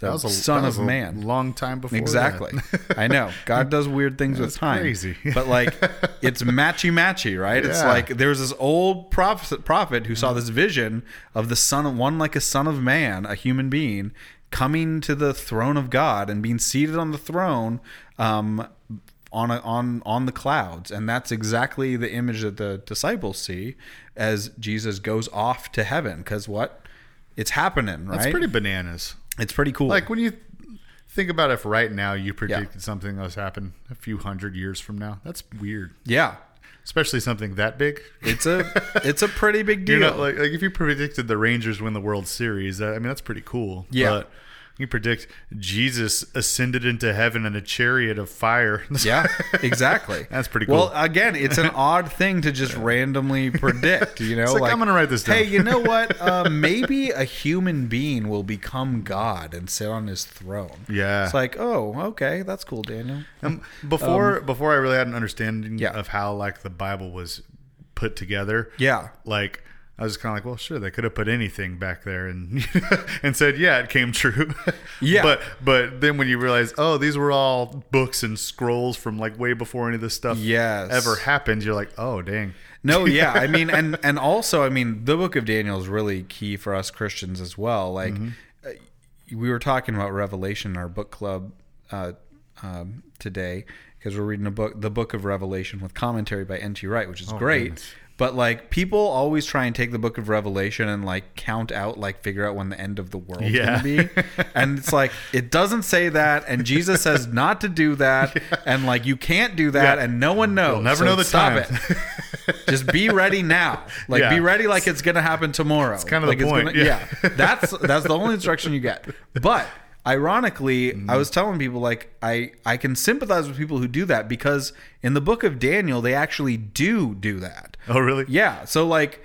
The That was a Son of Man. long time before. Exactly. I know. God does weird things with That's time. crazy. but like it's matchy matchy, right? It's Yeah. like there's this old prophet prophet who saw this vision of the son of one like a son of man, a human being, coming to the throne of God and being seated on the throne um, on a, on on the clouds, and that's exactly the image that the disciples see as Jesus goes off to heaven. Because what? It's happening, right? That's pretty bananas. It's pretty cool. Like when you think about if right now you predicted something that was happen a few hundred years from now, that's weird. yeah, Especially something that big. it's a it's a pretty big deal. You're not like like if you predicted the Rangers win the World Series, I mean that's pretty cool. Yeah. But you predict Jesus ascended into heaven in a chariot of fire. Yeah, exactly. That's pretty cool. Well, again, it's an odd thing to just randomly predict. You know, like, I'm gonna write this down. Hey, you know what? Uh, maybe a human being will become God and sit on His throne. Yeah. it's like, oh, okay, that's cool, Daniel. Um, before before I really had an understanding Yeah. of how like the Bible was put together. Yeah, Like I was kind of like, well, sure, they could have put anything back there and and said, yeah, it came true. Yeah. But but then when you realize, oh, these were all books and scrolls from like way before any of this stuff Yes. ever happened, you're like, oh, dang. No, yeah. I mean, and and also, I mean, the Book of Daniel is really key for us Christians as well. Like, Mm-hmm. uh, we were talking about Revelation in our book club uh, um, today because we're reading a book, the Book of Revelation, with commentary by N.T. Wright, which is great. Oh, goodness. But like, people always try and take the Book of Revelation and like count out, like figure out when the end of the world's Yeah. going to be, and it's like it doesn't say that, and Jesus says not to do that, and like you can't do that, Yeah. and no one knows. You'll never So know the stop time. it. Just be ready now. Like Yeah. be ready like it's gonna happen tomorrow. It's kind of the it's point, Gonna, yeah. yeah. That's that's the only instruction you get. But ironically, Mm-hmm. I was telling people like I I can sympathize with people who do that because in the book of Daniel they actually do do that. Oh, really? Yeah. So like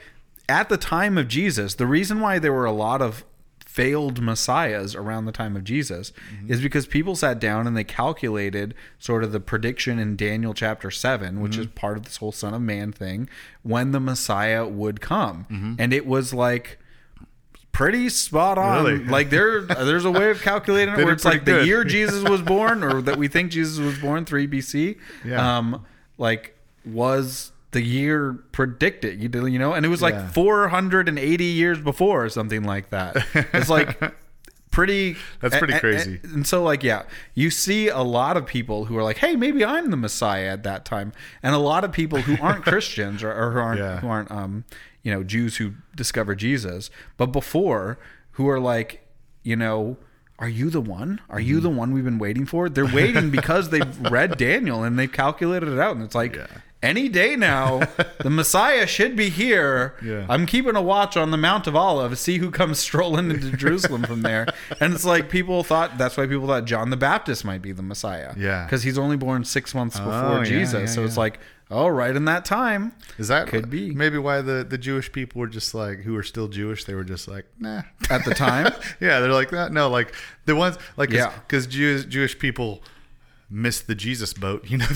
at the time of Jesus, the reason why there were a lot of failed messiahs around the time of Jesus Mm-hmm. is because people sat down and they calculated sort of the prediction in Daniel chapter 7, which Mm-hmm. is part of this whole son of man thing, when the messiah would come. Mm-hmm. And it was like pretty spot on. Really? Like there there's a way of calculating it where it's like pretty the year Jesus was born or that we think Jesus was born 3 BC. Yeah. Um like was the year predicted, you you know, and it was like Yeah. 480 years before or something like that. It's like pretty That's pretty a- a- crazy. and so like yeah, you see a lot of people who are like, "Hey, maybe I'm the Messiah at that time." And a lot of people who aren't Christians or, or who aren't Yeah. who aren't um, you know, Jews who discover Jesus, but before who are like, you know, are you the one? Are Mm-hmm. you the one we've been waiting for? They're waiting because they've read Daniel and they've calculated it out and it's like Yeah. any day now, the Messiah should be here. Yeah. I'm keeping a watch on the Mount of Olives, see who comes strolling into Jerusalem from there. And it's like people thought that's why people thought John the Baptist might be the Messiah. Yeah. Because he's only born six months before Oh, Jesus. yeah, so it's like, oh, right in that time. Is that Could be. maybe why the, the Jewish people were just like who are still Jewish? They were just like nah. At the time? yeah, they're like that. No, like the ones like Yeah. because Jewish Jewish people missed the Jesus boat. You know.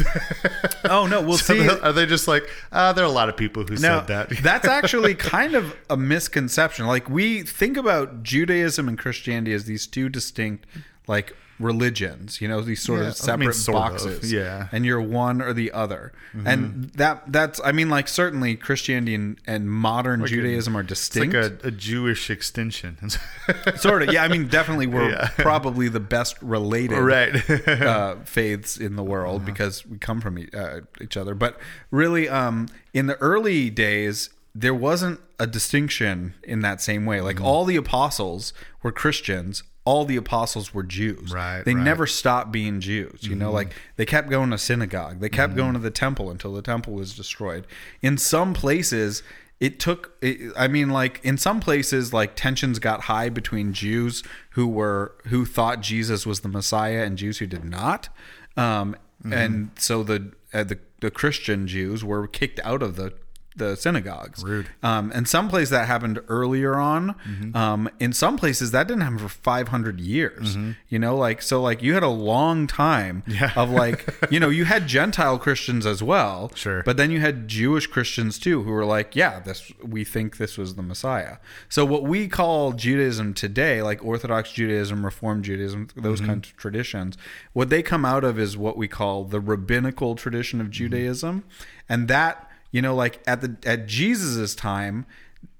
Oh, no. We'll So see. are they just like uh, there are a lot of people who No, said that? that's actually kind of a misconception. Like we think about Judaism and Christianity as these two distinct, like religions. You know, these sort Yeah, of separate mean, sort of, boxes. yeah. and you're one or the other. Mm-hmm. And that that's I mean, like certainly Christianity and, and modern Judaism are It's distinct. like a, a Jewish extension. sort of. Yeah, I mean, definitely we're Yeah. probably the best related right. uh, faiths in the world Uh-huh. because we come from uh, each other. But really, um, in the early days, there wasn't a distinction in that same way. Mm-hmm. Like all the apostles were Christians. All the apostles were Jews. Right, They right. never stopped being Jews. You know, like they kept going to synagogue. They Mm-hmm. kept going to the temple until the temple was destroyed. In some places, it took. It, I mean, like in some places, like tensions got high between Jews who were who thought Jesus was the Messiah and Jews who did not. Um, Mm-hmm. And so the, uh, the the Christian Jews were kicked out of the the synagogues. Rude. Um, and some places that happened earlier on. Mm-hmm. Um, in some places that didn't happen for 500 years. Mm-hmm. You know, like so, like you had a long time Yeah. of like, you know, you had Gentile Christians as well. Sure. But then you had Jewish Christians too, who were like, yeah, this we think this was the Messiah. So what we call Judaism today, like Orthodox Judaism, Reformed Judaism, those Mm-hmm. kinds of traditions, what they come out of is what we call the rabbinical tradition Mm-hmm. of Judaism, and that you know, like at the at Jesus's time,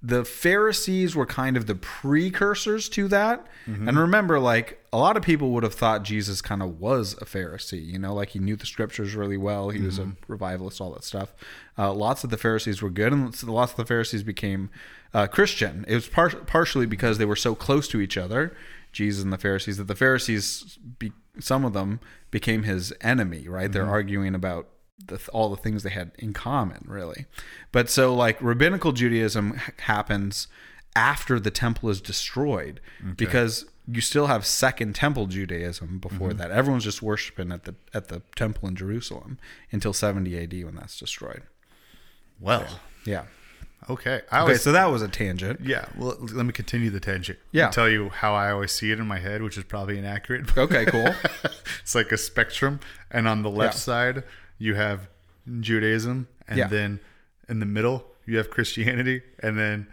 the Pharisees were kind of the precursors to that. And remember, like a lot of people would have thought Jesus kind of was a Pharisee, you know, like he knew the scriptures really well. He was a revivalist, all that stuff. Uh, lots of the Pharisees were good, and lots of the Pharisees became uh, Christian. It was par- partially because they were so close to each other, Jesus and the Pharisees, that the Pharisees, be- some of them, became his enemy. Right? They're arguing about the, all the things they had in common, really. But so, like, rabbinical Judaism happens after the temple is destroyed because you still have second temple Judaism before mm-hmm. that. Everyone's just worshiping at the at the temple in Jerusalem until 70 AD when that's destroyed. Well, Yeah. okay. I Okay, so that was a tangent. yeah. Well, let me continue the tangent. Yeah. And tell you how I always see it in my head, which is probably inaccurate. Okay, cool. it's like a spectrum, and on the left Yeah. side you have Judaism, and Yeah. then in the middle you have Christianity, and then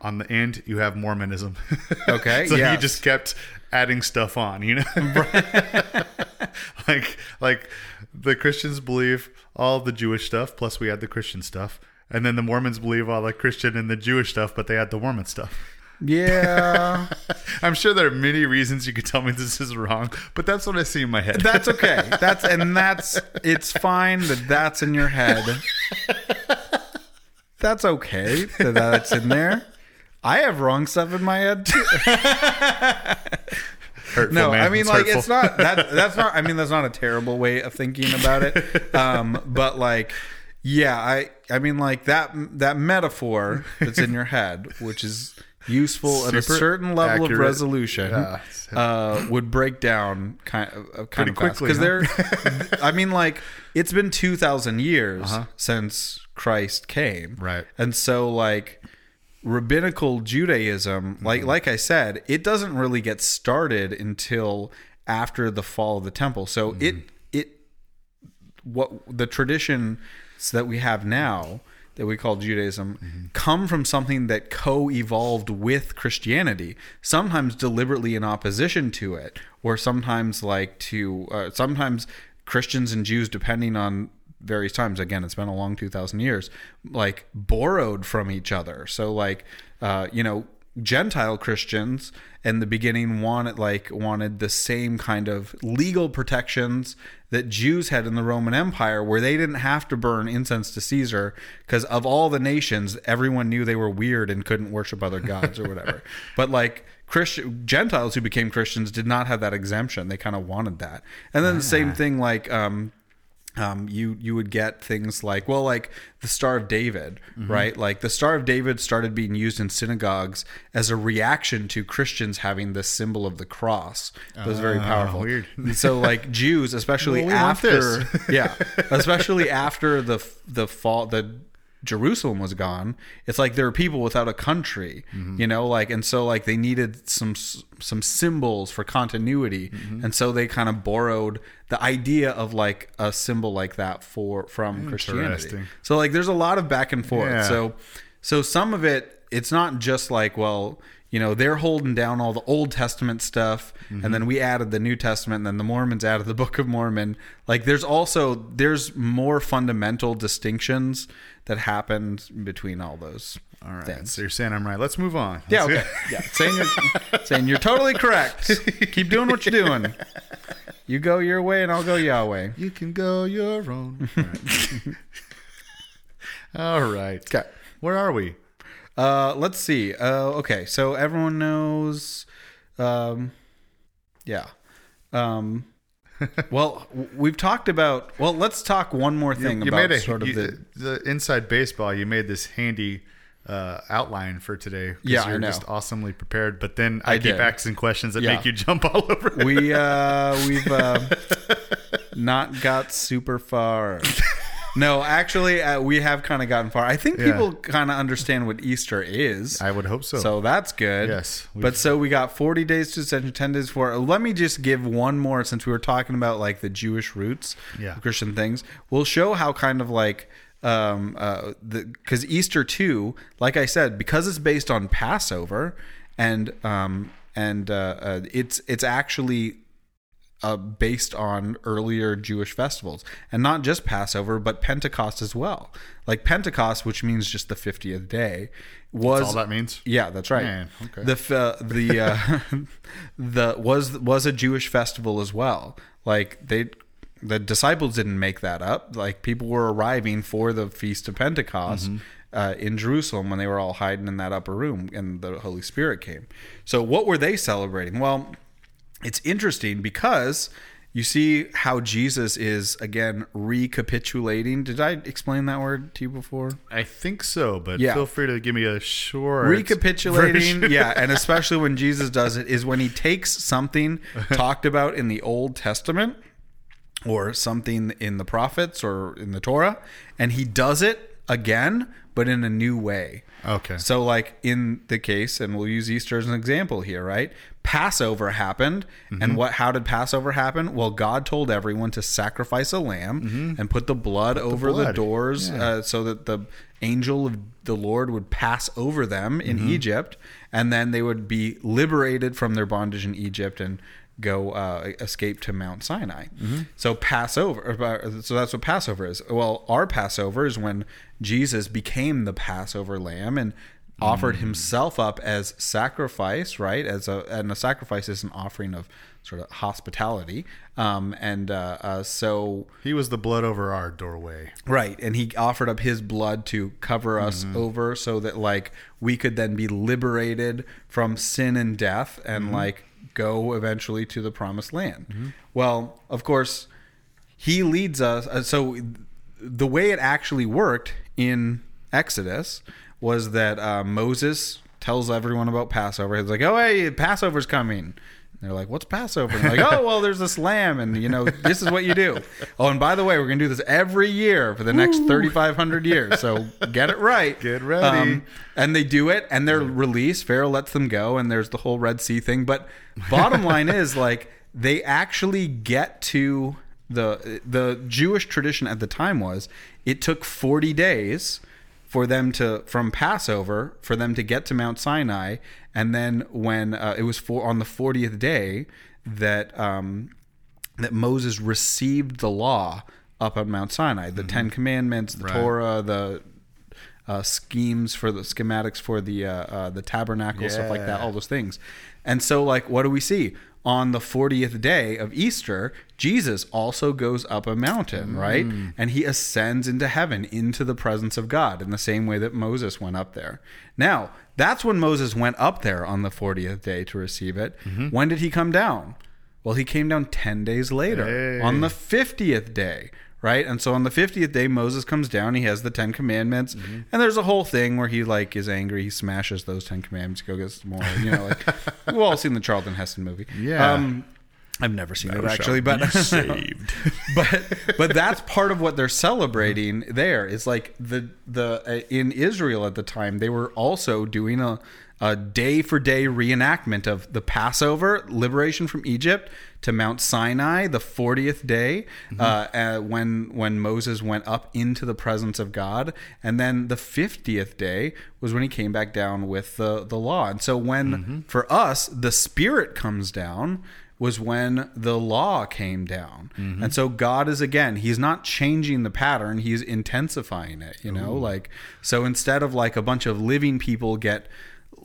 on the end you have Mormonism. Okay, so you yes. just kept adding stuff on, you know. like like the Christians believe all the Jewish stuff, plus we add the Christian stuff, and then the Mormons believe all the Christian and the Jewish stuff, but they add the Mormon stuff. Yeah. I'm sure there are many reasons you could tell me this is wrong, but that's what I see in my head. That's okay. That's and that's it's fine that that's in your head. That's okay that that's in there. I have wrong stuff in my head too. Hurtful, No, man. I mean It's like hurtful. it's not that that's not I mean that's not a terrible way of thinking about it. Um but like yeah, I I mean like that that metaphor that's in your head which is useful at a certain level of resolution Yeah. uh, would break down kind of uh, kind Pretty of quickly because they're I mean like it's been 2000 years since Christ came. Right. and so like rabbinical Judaism like like I said it doesn't really get started until after the fall of the temple. So it it what the traditions that we have now that we call Judaism come from something that co-evolved with Christianity, sometimes deliberately in opposition to it, or sometimes like to uh, sometimes Christians and Jews, depending on various times. Again, it's been a long two thousand years. Like borrowed from each other. So like uh, you know Gentile Christians in the beginning wanted like wanted the same kind of legal protections that Jews had in the Roman Empire where they didn't have to burn incense to Caesar because of all the nations everyone knew they were weird and couldn't worship other gods or whatever. but like Christian Gentiles who became Christians did not have that exemption. They kind of wanted that. And then the same thing like um um, you you would get things like well like the Star of David right? Like the Star of David started being used in synagogues as a reaction to Christians having this symbol of the cross. That was very Ah, powerful. weird. so like Jews especially Well, we after yeah especially after the the fall the Jerusalem was gone it's like there are people without a country Mm-hmm. you know like and so like they needed some some symbols for continuity Mm-hmm. and so they kind of borrowed the idea of like a symbol like that for from Christianity so like there's a lot of back and forth Yeah. so so some of it it's not just like well you know they're holding down all the old testament stuff and mm-hmm. then we added the new testament and then the mormons added the book of mormon like there's also there's more fundamental distinctions that happened between all those All right. things. So you're saying I'm right. Let's move on. yeah okay yeah saying you're saying you're totally correct keep doing what you're doing you go your way and i'll go yahweh You can go your own. All right. All right. okay Where are we? Uh, let's see. Uh, okay, so everyone knows. Um, yeah. Um, well, we've talked about. Well, let's talk one more thing you about made a sort of you- the. the inside baseball. You made this handy uh, outline for today. Yeah, I you're know. just awesomely prepared. But then I, I keep did. asking questions that Yeah. make you jump all over. We uh, we've uh, not got super far. No, actually, uh, we have kind of gotten far. I think Yeah. people kind of understand what Easter is. I would hope so. So that's good. Yes, we've- But so we got 40 days to Ascension, 10 days for. Let me just give one more since we were talking about like the Jewish roots, Yeah. of Christian things. We'll show how kind of like um uh the because Easter too, like I said, because it's based on Passover and um and uh, uh it's it's actually uh, based on earlier Jewish festivals, and not just Passover, but Pentecost as well. Like Pentecost, which means just the fiftieth day, was All that means. yeah, that's right. Man, okay. The uh, the uh, the was was a Jewish festival as well. Like they the disciples didn't make that up. Like people were arriving for the feast of Pentecost Mm-hmm. uh, in Jerusalem when they were all hiding in that upper room and the Holy Spirit came. So what were they celebrating? Well, it's interesting because you see how Jesus is again recapitulating. Did I explain that word to you before? I think so, but Yeah. feel free to give me a short recapitulating version. yeah and especially when jesus does it is when he takes something talked about in the old testament or something in the prophets or in the torah and he does it again but in a new way Okay. so like in the case and we'll use easter as an example here right passover happened Mm-hmm. and what how did passover happen well god told everyone to sacrifice a lamb and put the blood over the Mm-hmm. blood. doors Yeah. uh, so that the angel of the Lord would pass over them in Mm-hmm. Egypt, and then they would be liberated from their bondage in Egypt and go uh, escape to Mount Sinai. Mm-hmm. So Passover, uh, so that's what Passover is. Well, our Passover is when Jesus became the Passover lamb and offered himself up as sacrifice, right? As a and a sacrifice is an offering of sort of hospitality, um, and uh, uh, so He was the blood over our doorway. Right, and he offered up his blood to cover us over so that like we could then be liberated from sin and death and like go eventually to the promised land. Well, of course, he leads us uh, so the way it actually worked in Exodus was that uh, Moses tells everyone about Passover. He's like, "Oh, hey, Passover's coming." They're like, "What's Passover?" Like, "Oh, well, there's this lamb, and you know, this is what you do." Oh, and by the way, we're gonna do this every year for the next 3,500 years. So get it right. Get ready. Um, and they do it, and they're released. Pharaoh lets them go, and there's the whole Red Sea thing. But bottom line is, like, they actually get to the the Jewish tradition at the time was it took 40 days for them to from Passover for them to get to Mount Sinai, and then when uh, it was for on the 40th day that um, that Moses received the law up on Mount Sinai, the Ten Commandments, the Right. Torah, the uh, schemes for the schematics for the uh, uh, the tabernacle, stuff like that, all those things. And so, like, what do we see on the fortieth day of Easter? Jesus also goes up a mountain, right, and he ascends into heaven, into the presence of God, in the same way that Moses went up there. Now, that's when Moses went up there on the fortieth day to receive it. When did he come down? Well, he came down 10 days later Hey. on the 50th day, right? And so on the 50th day, Moses comes down. He has the 10 commandments. Mm-hmm. And there's a whole thing where he, like, is angry. He smashes those 10 commandments, go get some more. You know, like, we've all seen the Charlton Heston movie. Yeah. Um, I've never seen it, actually, but saved. but but that's part of what they're celebrating there is like the the uh, in Israel at the time they were also doing a a day for day reenactment of the Passover liberation from Egypt to Mount Sinai the 40th day uh, uh, when when Moses went up into the presence of God. And then the 50th day was when he came back down with the the law. And so when for us the spirit comes down was when the law came down. And so God is again, he's not changing the pattern, he's intensifying it, you know? Like so instead of like a bunch of living people get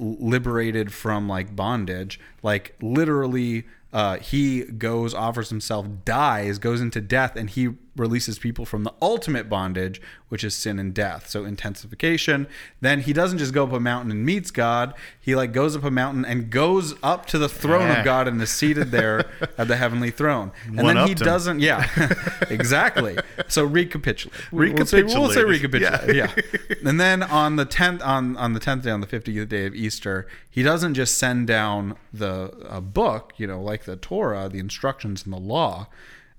liberated from like bondage, like literally uh, he goes, offers himself, dies, goes into death, and he releases people from the ultimate bondage, which is sin and death. So intensification. Then he doesn't just go up a mountain and meets God. He like goes up a mountain and goes up to the throne Yeah. of God and is seated there at the heavenly throne. And then he him. doesn't. Yeah, exactly. So recapitulate. We'll say, we'll say Recapitulate. recapitulate. Yeah. And then on the tenth on on the tenth day on the fiftieth day of Easter, he doesn't just send down the uh, book, you know, like the Torah, the instructions and the law.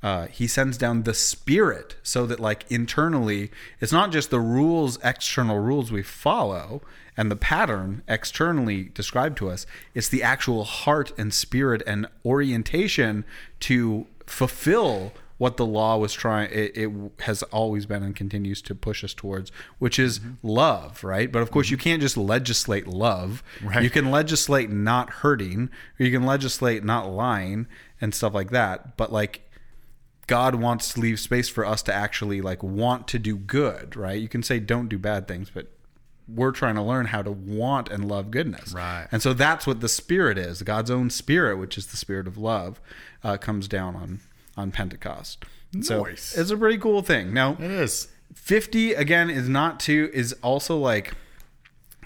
Uh, he sends down the spirit so that like internally it's not just the rules external rules we follow and the pattern externally described to us. It's the actual heart and spirit and orientation to fulfill what the law was trying it, it has always been and continues to push us towards which is love right? But of course you can't just legislate love. Right. you can legislate not hurting or you can legislate not lying and stuff like that. But like God wants to leave space for us to actually like want to do good, right? You can say don't do bad things, but we're trying to learn how to want and love goodness. Right. And so that's what the spirit is. God's own spirit, which is the spirit of love, uh, comes down on on Pentecost. And So Nice. it's a pretty cool thing. Now, It is. 50 again is not too is also like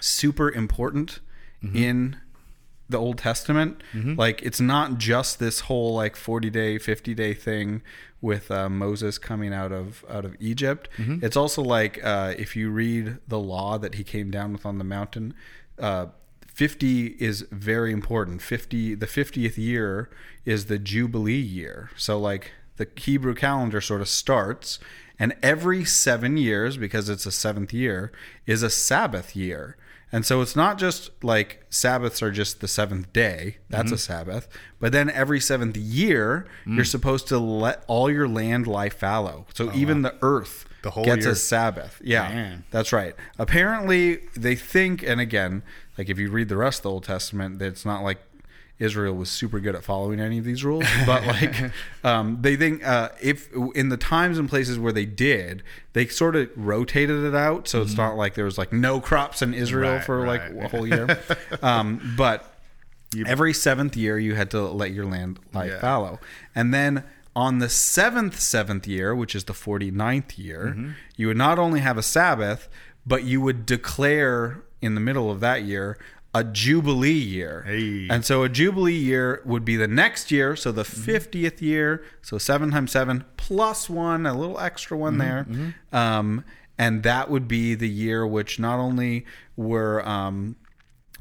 super important in the Old Testament. Like it's not just this whole like 40 day, 50 day thing with uh, Moses coming out of out of Egypt. It's also like uh, if you read the law that he came down with on the mountain, uh, 50 is very important. 50 the 50th year is the jubilee year. So like the Hebrew calendar sort of starts and every 7 years because it's a 7th year is a Sabbath year. And so it's not just like Sabbaths are just the seventh day. That's Mm-hmm. a Sabbath. But then every seventh year, Mm. you're supposed to let all your land lie fallow. So even the earth Oh, The whole gets year. a Sabbath. Yeah, Man. that's right. Apparently, they think, and again, like if you read the rest of the Old Testament, that it's not like Israel was super good at following any of these rules, but like um, they think uh, if in the times and places where they did, they sort of rotated it out, so it's not like there was like no crops in Israel Right, for like a whole year. um, but every seventh year, you had to let your land lie Yeah. fallow, and then on the seventh seventh year, which is the 49th year, Mm-hmm. you would not only have a Sabbath, but you would declare in the middle of that year a jubilee year. Hey. And so a jubilee year would be the next year, so the 50th year, so 7 times 7 plus 1, a little extra one there. Um, and that would be the year which not only were um,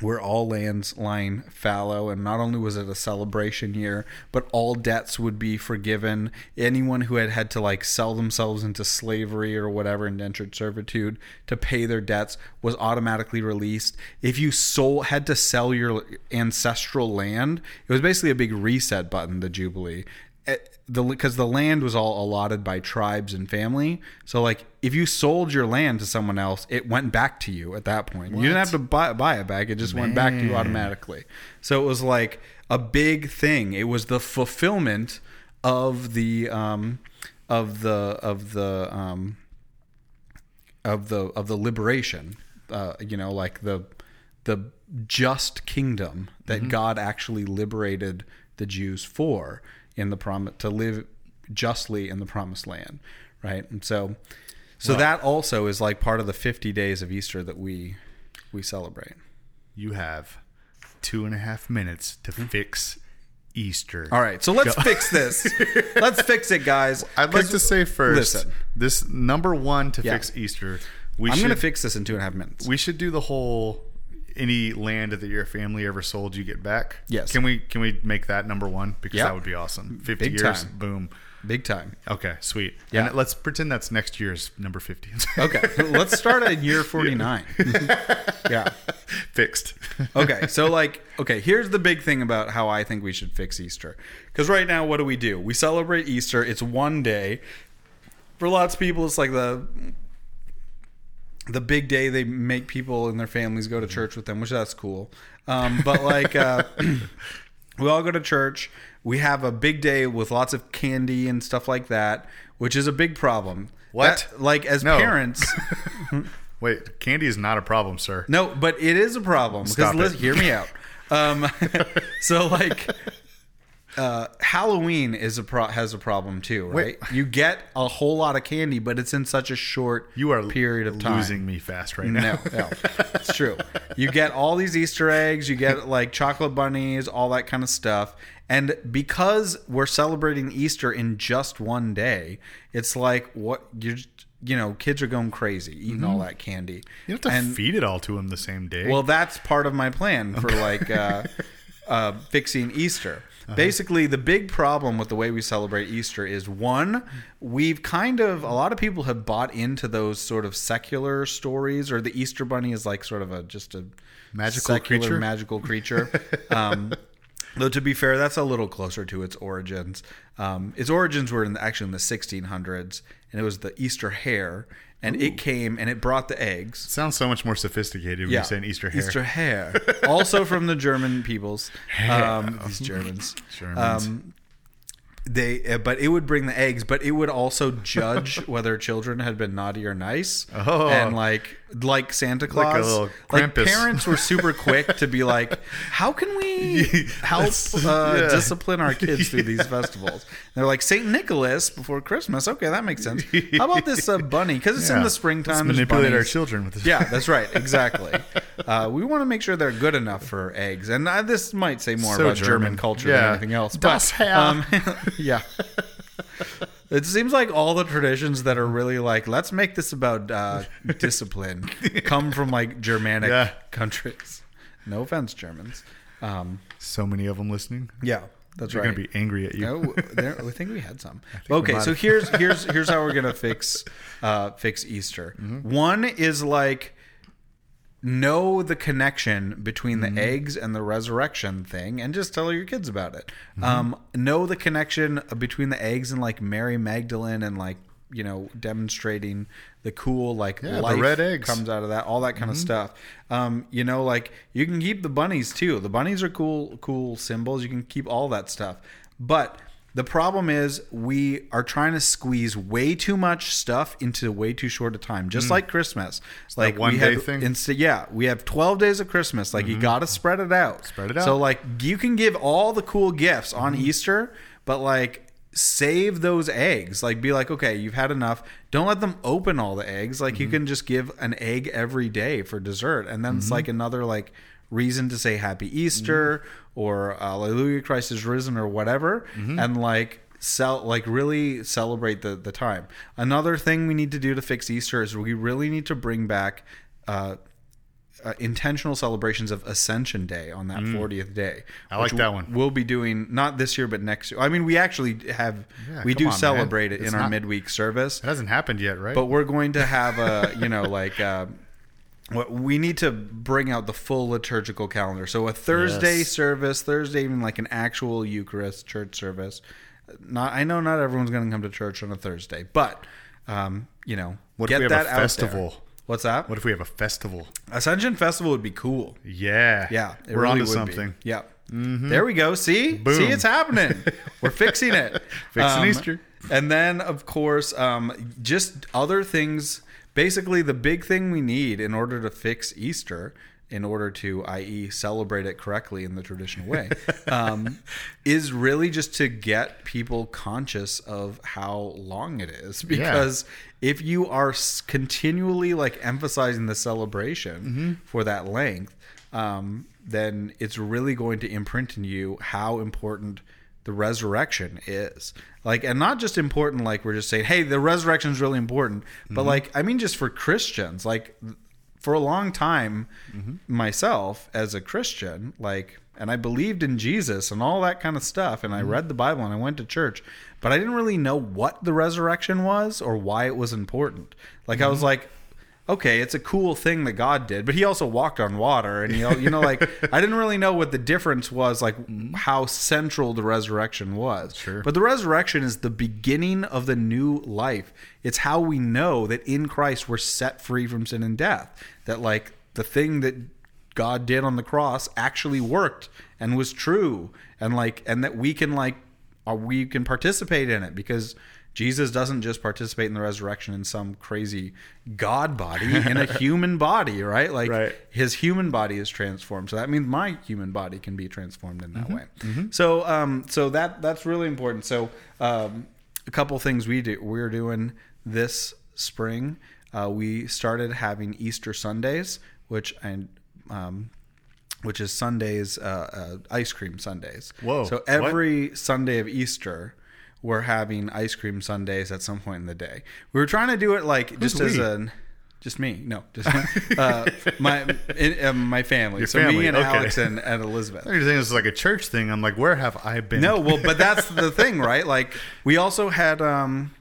were all lands lying fallow, and not only was it a celebration year, but all debts would be forgiven. Anyone who had had to like sell themselves into slavery or whatever indentured servitude to pay their debts was automatically released. If you sold had to sell your ancestral land, it was basically a big reset button. The jubilee. Eh, The because the land was all allotted by tribes and family, so like if you sold your land to someone else, it went back to you at that point. You didn't have to buy, buy it back; it just went back to you automatically. So it was like a big thing. It was the fulfillment of the um, of the of the um, of the of the liberation. Uh, you know, like the the just kingdom that God actually liberated the Jews for in the promise to live justly in the promised land, right? And so, so that also is like part of the fifty days of Easter that we we celebrate. You have two and a half minutes to Hmm? fix Easter. All right, so let's fix this. let's fix it, guys. I'd like to say first, listen. this number one to Yeah. fix Easter. We I'm should going to fix this in two and a half minutes. we should do the whole any land that your family ever sold you get back. Yes. Can we can we make that number one because Yep. that would be awesome. Fifty Big years, time. boom. Big time. Okay, sweet. Yeah. And let's pretend that's next year's number fifty. Okay, let's start at year 49. yeah. Fixed. Okay, so like, okay, here's the big thing about how I think we should fix Easter. Because right now, what do we do? We celebrate Easter. It's one day. For lots of people, it's like the the big day they make people and their families go to church with them, which that's cool. Um, but like, uh, we all go to church. We have a big day with lots of candy and stuff like that, which is a big problem. What? That- like as No. parents, Wait, candy is not a problem, sir. no, but it is a problem because Stop listen, it. hear me out. Um, so like, uh, Halloween is a pro- has a problem too, right? You get a whole lot of candy, but it's in such a short You are period of time. losing me fast right now. No, no, it's true. You get all these Easter eggs, you get like chocolate bunnies, all that kind of stuff. And because we're celebrating Easter in just one day, it's like what you're, you know, kids are going crazy eating all that candy. You have to And- feed it all to them the same day. well, that's part of my plan for like uh, uh, fixing Easter. Basically, the big problem with the way we celebrate Easter is one, we've kind of a lot of people have bought into those sort of secular stories, or the Easter Bunny is like sort of a just a Magical secular creature? magical creature. Um, Though to be fair, that's a little closer to its origins. Um, its origins were in the, actually in the 1600s, and it was the Easter hare, and it came and it brought the eggs. sounds so much more sophisticated when you're saying Easter hare. Easter hare. also from the German peoples. Um, these Germans. Germans. Um, they uh, but it would bring the eggs but it would also judge whether children had been naughty or nice Oh. and like like santa claus little like parents were super quick to be like how can we help uh, yeah. discipline our kids through these festivals they're like saint nicholas before christmas okay that makes sense how about this uh, bunny because it's in the springtime Let's there's manipulate our children with this. Yeah, that's right. Exactly. Uh, we want to make sure they're good enough for eggs, and uh, this might say more So about German, German. culture Yeah. than anything else. Das But um, yeah, it seems like all the traditions that are really like let's make this about uh, discipline come from like Germanic Yeah. countries. No offense, Germans. Um, So many of them listening. yeah, that's right. They're right. gonna be angry at you. No, there, I think we had some. Okay, might so have. here's here's here's how we're gonna fix uh, fix Easter. Mm-hmm. One is like know the connection between Mm-hmm. the eggs and the resurrection thing, and just tell your kids about it. Mm-hmm. Um, know the connection between the eggs and like Mary Magdalene and like you know demonstrating the cool like Yeah, the life red eggs. comes out of that all that kind of stuff um you know like you can keep the bunnies too the bunnies are cool cool symbols you can keep all that stuff but the problem is we are trying to squeeze way too much stuff into way too short a time just mm. like christmas. It's like one we day have, thing? instead yeah we have 12 days of christmas. Like you mm-hmm. got to spread it out. Spread it out. so like you can give all the cool gifts on mm-hmm. easter but like save those eggs. Like be like okay you've had enough. Don't let them open all the eggs. Like you mm-hmm. can just give an egg every day for dessert and then it's like another like reason to say happy easter or hallelujah christ is risen or whatever and like sell like really celebrate the the time another thing we need to do to fix easter is we really need to bring back uh uh, intentional celebrations of Ascension Day on that 40th day. Mm. I like that one. We'll be doing not this year, but next year. I mean, we actually have Yeah, we do on, man. celebrate it It's in our midweek service, It hasn't happened yet, right? but we're going to have a you know like uh, we need to bring out the full liturgical calendar. So a Thursday Yes. service, Thursday even like an actual Eucharist church service. Not I know not everyone's going to come to church on a Thursday, but um, you know, what get if we have that a festival? What's that? What if we have a festival? Ascension Festival would be cool. Yeah. Yeah, We're really onto would be. something. Yeah. There we go. See, Boom. see, it's happening. We're fixing it. Fixing Um, Easter. And then, of course, um, just other things. Basically, the big thing we need in order to fix Easter, in order to, i.e., celebrate it correctly in the traditional way, um, is really just to get people conscious of how long it is. Because if you are continually like emphasizing the celebration Mm-hmm. for that length, um, then it's really going to imprint in you how important the resurrection is. Like, and not just important, like we're just saying, hey, the resurrection is really important, but Mm-hmm. like, I mean, just for Christians, like, for a long time, mm-hmm. myself as a Christian, like, and I believed in Jesus and all that kind of stuff, and I mm-hmm. read the Bible and I went to church, but I didn't really know what the resurrection was or why it was important. Like, I was mm-hmm. like, okay, it's a cool thing that God did, but he also walked on water, and you know, you know, like I didn't really know what the difference was, like mm-hmm. how central the resurrection was. Sure. But the resurrection is the beginning of the new life. It's how we know that in Christ we're set free from sin and death. That like the thing that God did on the cross actually worked and was true, and like, and that we can like, we can participate in it because Jesus doesn't just participate in the resurrection in some crazy God body, in a human body, right? Like Right. his human body is transformed. So that means my human body can be transformed in Mm-hmm. that way. So, um, so that that's really important. So, um, a couple things we do we're doing this spring. Uh, we started having Easter Sundays, which and um, which is Sundays, uh, uh, ice cream sundaes. Whoa, So what? every Sunday of Easter, we're having ice cream sundaes at some point in the day. We were trying to do it like just as we? a, just me, no, just uh, my in, uh, my family. Your so me and okay. Alex and, and Elizabeth. You're saying this is like a church thing. I'm like, where have I been? No, well, but that's the thing, right? Like we also had um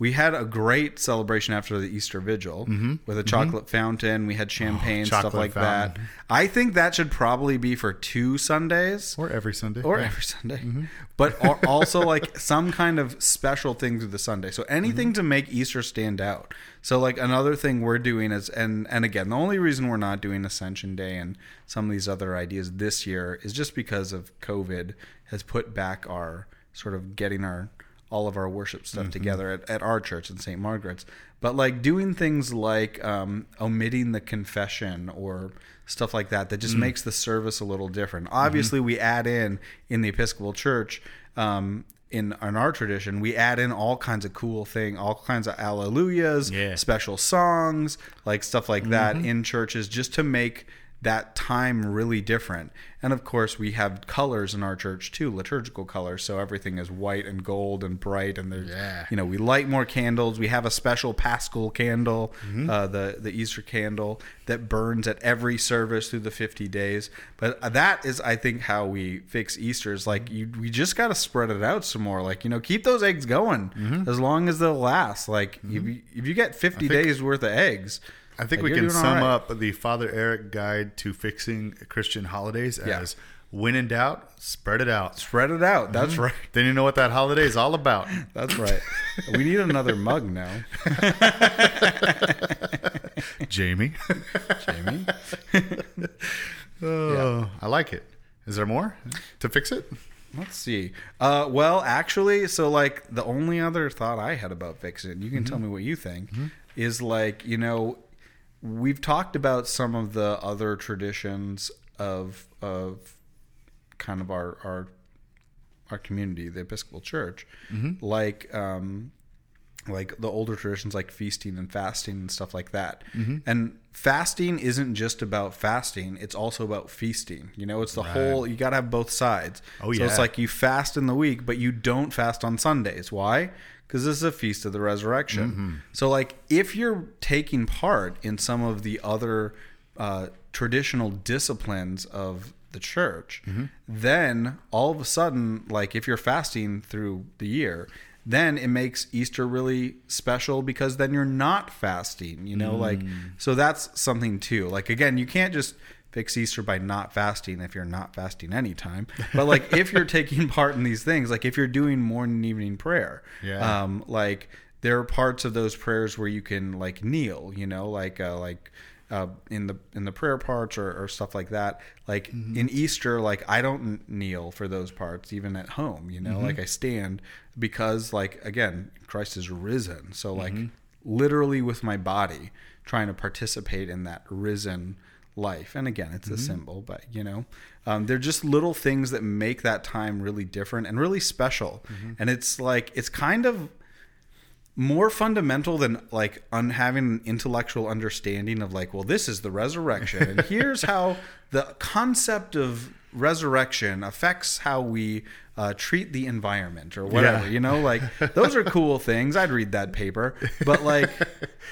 we had a great celebration after the Easter Vigil with a chocolate fountain. We had champagne, stuff Mm-hmm. like fountain. that. I think that should probably be for two Sundays or every Sunday. or every Sunday, Mm-hmm. but also like some kind of special thing through the Sunday. So anything Mm-hmm. to make Easter stand out. So like another thing we're doing is, and and again, the only reason we're not doing Ascension Day and some of these other ideas this year is just because of COVID has put back our sort of getting our all of our worship stuff together at, at our church in St. Margaret's. But like doing things like um, omitting the confession or stuff like that that just makes the service a little different. Obviously, we add in in the Episcopal Church. Um, in, in our tradition, we add in all kinds of cool thing, all kinds of alleluias, Yeah. special songs, like stuff like that in churches, just to make that time really different. And of course, we have colors in our church too, liturgical colors. So everything is white and gold and bright. And there's, Yeah. you know, we light more candles. We have a special Paschal candle, mm-hmm. uh, the the Easter candle that burns at every service through the 50 days. But uh, that is, I think, how we fix Easter. Is like you, we just got to spread it out some more. Like you know, keep those eggs going mm-hmm. as long as they'll last. Like if mm-hmm. you, if you get 50 think- days worth of eggs. I think like, we can sum right. up the Father Eric Guide to Fixing Christian Holidays Yeah. as when in doubt, spread it out. Spread it out. That's mm-hmm. right. Then you know what that holiday is all about. That's right. we need another mug now, Jamie. Jamie. Oh, I like it. Is there more to fix it? Let's see. Uh, well, actually, so like the only other thought I had about fixing, you can tell mm-hmm. me what you think, mm-hmm. is like you know, we've talked about some of the other traditions of of kind of our our our community, the Episcopal Church, like um, like the older traditions like feasting and fasting and stuff like that. And fasting isn't just about fasting; it's also about feasting. You know, it's the whole. You got to have both sides. Oh, So it's like you fast in the week, but you don't fast on Sundays. Why? Because this is a feast of the resurrection. Mm-hmm. So, like, if you're taking part in some of the other uh, traditional disciplines of the church, Mm-hmm. then all of a sudden, like, if you're fasting through the year, then it makes Easter really special because then you're not fasting, you know, like, Mm. so that's something too. Like, again, you can't just fix Easter by not fasting if you're not fasting anytime. But like if you're taking part in these things, like if you're doing morning and evening prayer, Yeah. um, like there are parts of those prayers where you can like kneel, you know, like uh, like uh, in the in the prayer parts or, or stuff like that. Like in Easter, like I don't kneel for those parts even at home, you know, like I stand because like again Christ is risen, so like literally with my body trying to participate in that risen life. And again, it's a symbol, but you know, um, they're just little things that make that time really different and really special. And it's like it's kind of more fundamental than like un- having an intellectual understanding of like, well, this is the resurrection, and here's how the concept of resurrection affects how we uh, treat the environment or whatever. Yeah. You know, like those are cool things. I'd read that paper, but like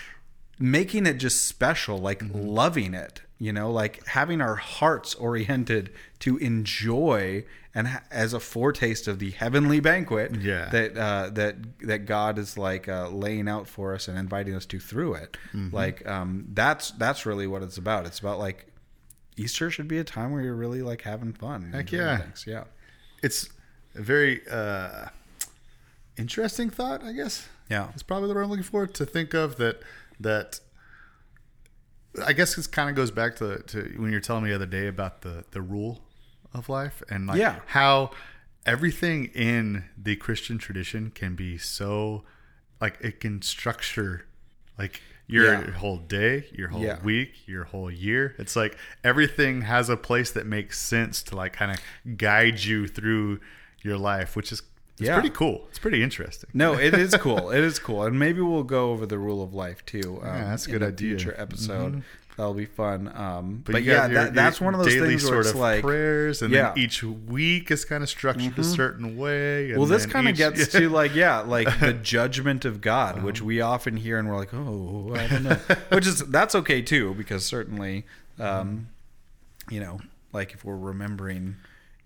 making it just special, like loving it, you know, like having our hearts oriented to enjoy and ha- as a foretaste of the heavenly banquet Yeah. that uh, that that God is like uh, laying out for us and inviting us to through it. Like um, that's that's really what it's about. It's about like Easter should be a time where you're really like having fun. Heck yeah. things. yeah. It's a very uh, interesting thought, I guess. Yeah. It's probably the word I'm looking for to think of that that I guess this kind of goes back to, to when you're telling me the other day about the the rule of life and like Yeah. how everything in the Christian tradition can be so like it can structure like your Yeah. whole day, your whole Yeah. week, your whole year. It's like everything has a place that makes sense to like kind of guide you through your life, which is it's Yeah. pretty cool. It's pretty interesting. No, it is cool. It is cool, and maybe we'll go over the rule of life too. Um, Yeah, that's a good idea. Mm-hmm. Future episode that'll be fun. Um, but, you yeah, your- that, that's your one of those daily things where sort it's of like prayers, and Yeah. Mm-hmm. then each week is kind of structured a certain way. and Well, this kind of gets to like yeah, like the judgment of God, which we often hear, and we're like, oh, I don't know. which is that's okay too, because certainly, um, you know, like if we're remembering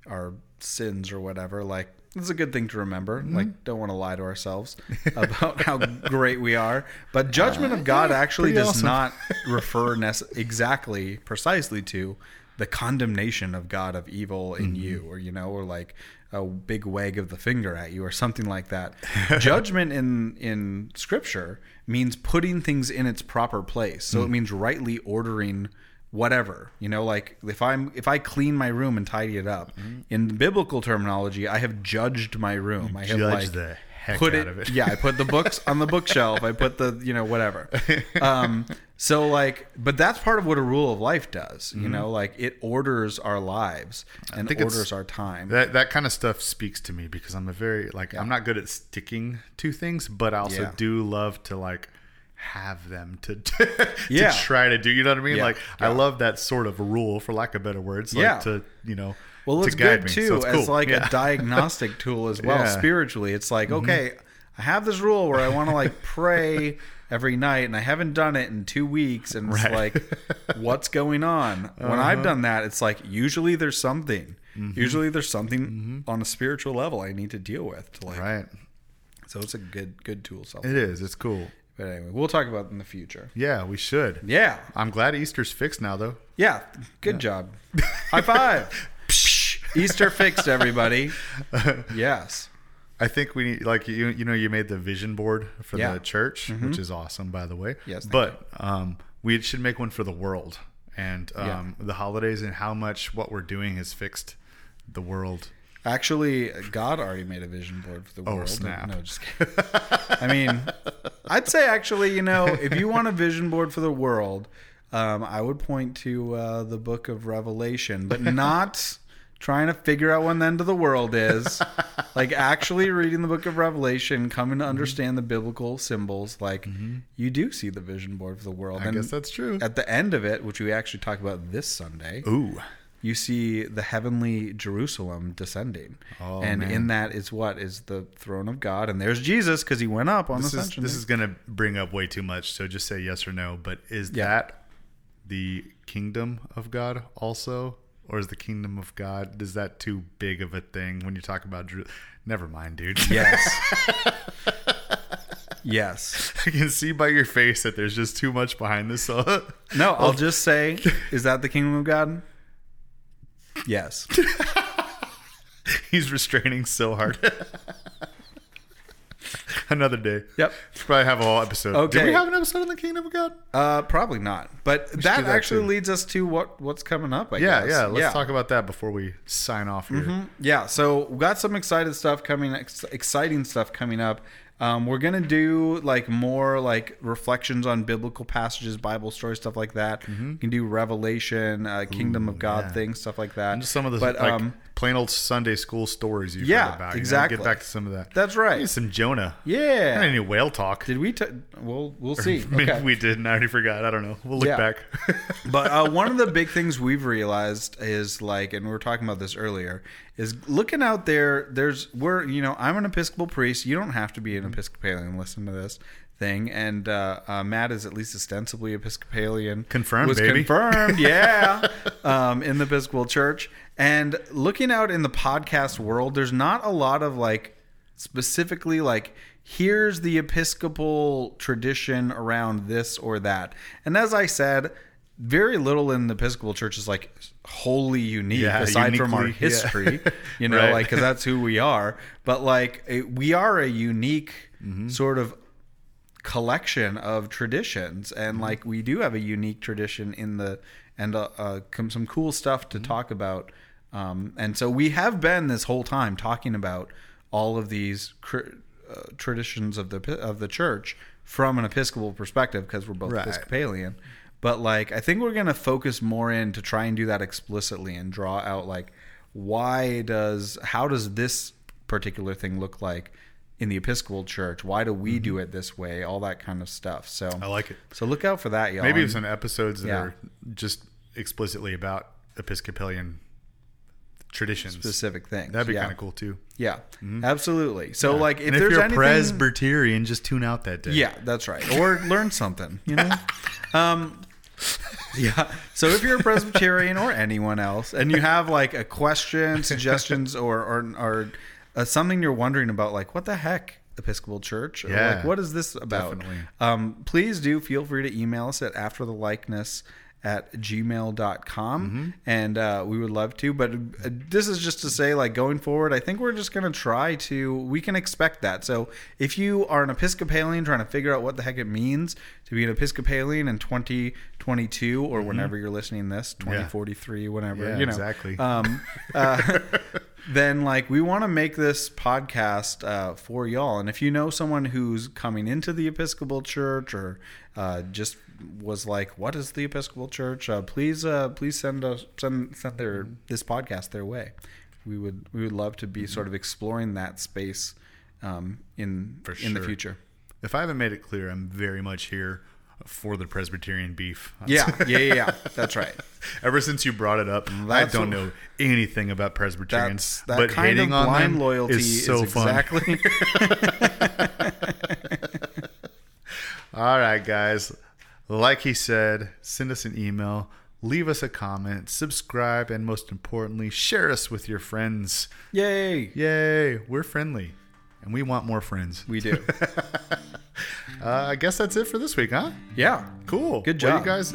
our sins or whatever, like it's a good thing to remember. Mm-hmm. Like, don't want to lie to ourselves about how great we are. But judgment of uh, God actually does awesome. not refer nece- exactly, precisely to the condemnation of God of evil in mm-hmm. you, or you know, or like a big wag of the finger at you, or something like that. Judgment in in Scripture means putting things in its proper place. So it mm. means rightly ordering whatever you know like if i'm if i clean my room and tidy it up Mm-hmm. in biblical terminology i have judged my room i have like the heck put out it, of it. yeah i put the books on the bookshelf i put the you know whatever um so like but that's part of what a rule of life does you know like it orders our lives and Mm-hmm. orders our time That that kind of stuff speaks to me because I'm a very like I'm not good at sticking to things, but I also Yeah. do love to like have them to to Yeah. try to do. You know what I mean? Yeah. Like I love that sort of rule, for lack of better words. Like Yeah. To you know. Well, to it's guide good me. too So it's as like Yeah. a diagnostic tool as well. Yeah. Mm-hmm. Spiritually, it's like okay, I have this rule where I want to like pray every night, and I haven't done it in two weeks, and it's Right. like, what's going on? When I've done that, it's like usually there's something. Mm-hmm. Usually there's something on a spiritual level I need to deal with. To like, Right. so it's a good good tool. Self. It is. It's cool. But anyway, we'll talk about it in the future. Yeah, we should. Yeah, I'm glad Easter's fixed now, though. yeah, good job. High five. Easter fixed, everybody. Yes. I think we need like you you know you made the vision board for Yeah. the church, which is awesome by the way. Yes, but um, we should make one for the world and Yeah. um, the holidays and how much what we're doing has fixed the world. Actually, God already made a vision board for the Oh, world. snap. No, just kidding. I mean, I'd say actually, you know, if you want a vision board for the world, um, I would point to uh, the book of Revelation, but not trying to figure out when the end of the world is. like actually reading the book of Revelation, coming Mm-hmm. to understand the biblical symbols. Like you do see the vision board for the world. I guess that's true. at the end of it, which we actually talk about this Sunday, Ooh, you see the heavenly Jerusalem descending. Oh, and man. in that is what is the throne of God. And there's Jesus because he went up on this is ascension. this is gonna bring up way too much. So just say yes or no. But is Yeah. that the kingdom of God also? Or is the kingdom of God is that too big of a thing when you talk about Jeru- Never mind, dude. yes. yes. I can see by your face that there's just too much behind this. So No, I'll just say, is that the kingdom of God? Yes. he's restraining so hard. Another day. Yep. Should probably have a whole episode. Did Okay. we have an episode on the kingdom of God? Uh, probably not. But that that actually too. leads us to what what's coming up. I Yeah, guess. yeah. Let's talk about that before we sign off here. Mm-hmm. Yeah, so we got some excited stuff coming, ex- exciting stuff coming up. Um, we're gonna do like more like reflections on biblical passages, Bible stories, stuff like that. We can do Revelation, uh, Kingdom of God yeah. things, stuff like that. And just some of the but like um, plain old Sunday school stories you've Yeah, heard about. you know? exactly. Get back to some of that. that's Maybe right. some Jonah. Yeah. I need whale talk. Did we? T- well, we'll see. Maybe Okay. we did, and I already forgot. I don't know. We'll look Yeah. back. but uh, one of the big things we've realized is like, and we were talking about this earlier, is looking out there. There's we're you know I'm an Episcopal priest. You don't have to be an Episcopalian. Listen to this thing. And uh, uh, Matt is at least ostensibly Episcopalian. Confirmed, was baby. confirmed. Yeah, um, in the Episcopal Church. And looking out in the podcast world, there's not a lot of like specifically like here's the episcopal tradition around this or that and as i said very little in the episcopal church is like wholly unique Yeah, aside from our uniquely, yeah. history you know Right. like because that's who we are but like it, we are a unique Mm-hmm. sort of collection of traditions and Mm-hmm. like we do have a unique tradition in the and uh, uh some cool stuff Mm-hmm. to talk about um and so we have been this whole time talking about all of these cr- uh, traditions of the of the church from an episcopal perspective because we're both Right. episcopalian but like i think we're going to focus more in to try and do that explicitly and draw out like why does how does this particular thing look like in the Episcopal Church? Why do we do it this way? All that kind of stuff. So I like it. so look out for that, y'all. Maybe some episodes that Yeah. are just explicitly about Episcopalian traditions. specific things. That'd be yeah. kind of cool too. Yeah, absolutely. So like if if there's you're a anything, Presbyterian, just tune out that day. yeah, that's right. Or learn something, you know. um, yeah. So if you're a Presbyterian or anyone else, and you have like a question, suggestions, or or or uh, something you're wondering about, like what the heck. Episcopal Church, or Yeah, like what is this about? definitely. Um, please do feel free to email us at after the likeness at gmail.com. Mm-hmm. And uh, we would love to. But uh, this is just to say, like, going forward, I think we're just going to try to, we can expect that. So if you are an Episcopalian trying to figure out what the heck it means to be an Episcopalian in 2022 or whenever you're listening to this, 2043, whenever, Mm-hmm. Yeah, you know. exactly. Um, uh, then like we want to make this podcast uh, for y'all and if you know someone who's coming into the episcopal church or uh, just was like what is the episcopal church uh, please uh, please send us send send their this podcast their way we would we would love to be sort of exploring that space um, in For in the future If I haven't made it clear, I'm very much here for the Presbyterian beef. yeah yeah yeah, yeah. that's right Ever since you brought it up, I don't know anything about Presbyterians. that's that but kind of hating on blind them loyalty is so fun. exactly All right, guys. Like he said, send us an email, leave us a comment, subscribe, and most importantly, share us with your friends. yay Yay! We're friendly, and we want more friends. we do Uh, I guess that's it for this week, huh? yeah Cool. Good Well, job. you guys.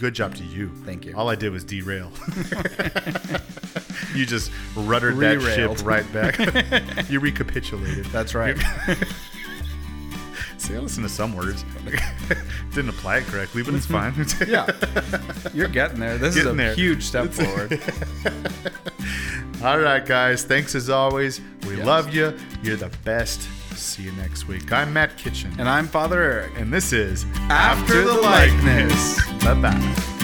Good job to you. Thank you. All I did was derail. you just ruddered that ship right back. you recapitulated. that's right See, I listen to some words. Didn't apply it correctly, but it's mm-hmm. fine. yeah, you're getting there. This Getting is a there. huge step forward. All right, guys. Thanks as always. We Yes. love you. You're the best. See you next week. I'm Matt Kitchen, And I'm Father Eric. and this is After the Likeness. Bye bye.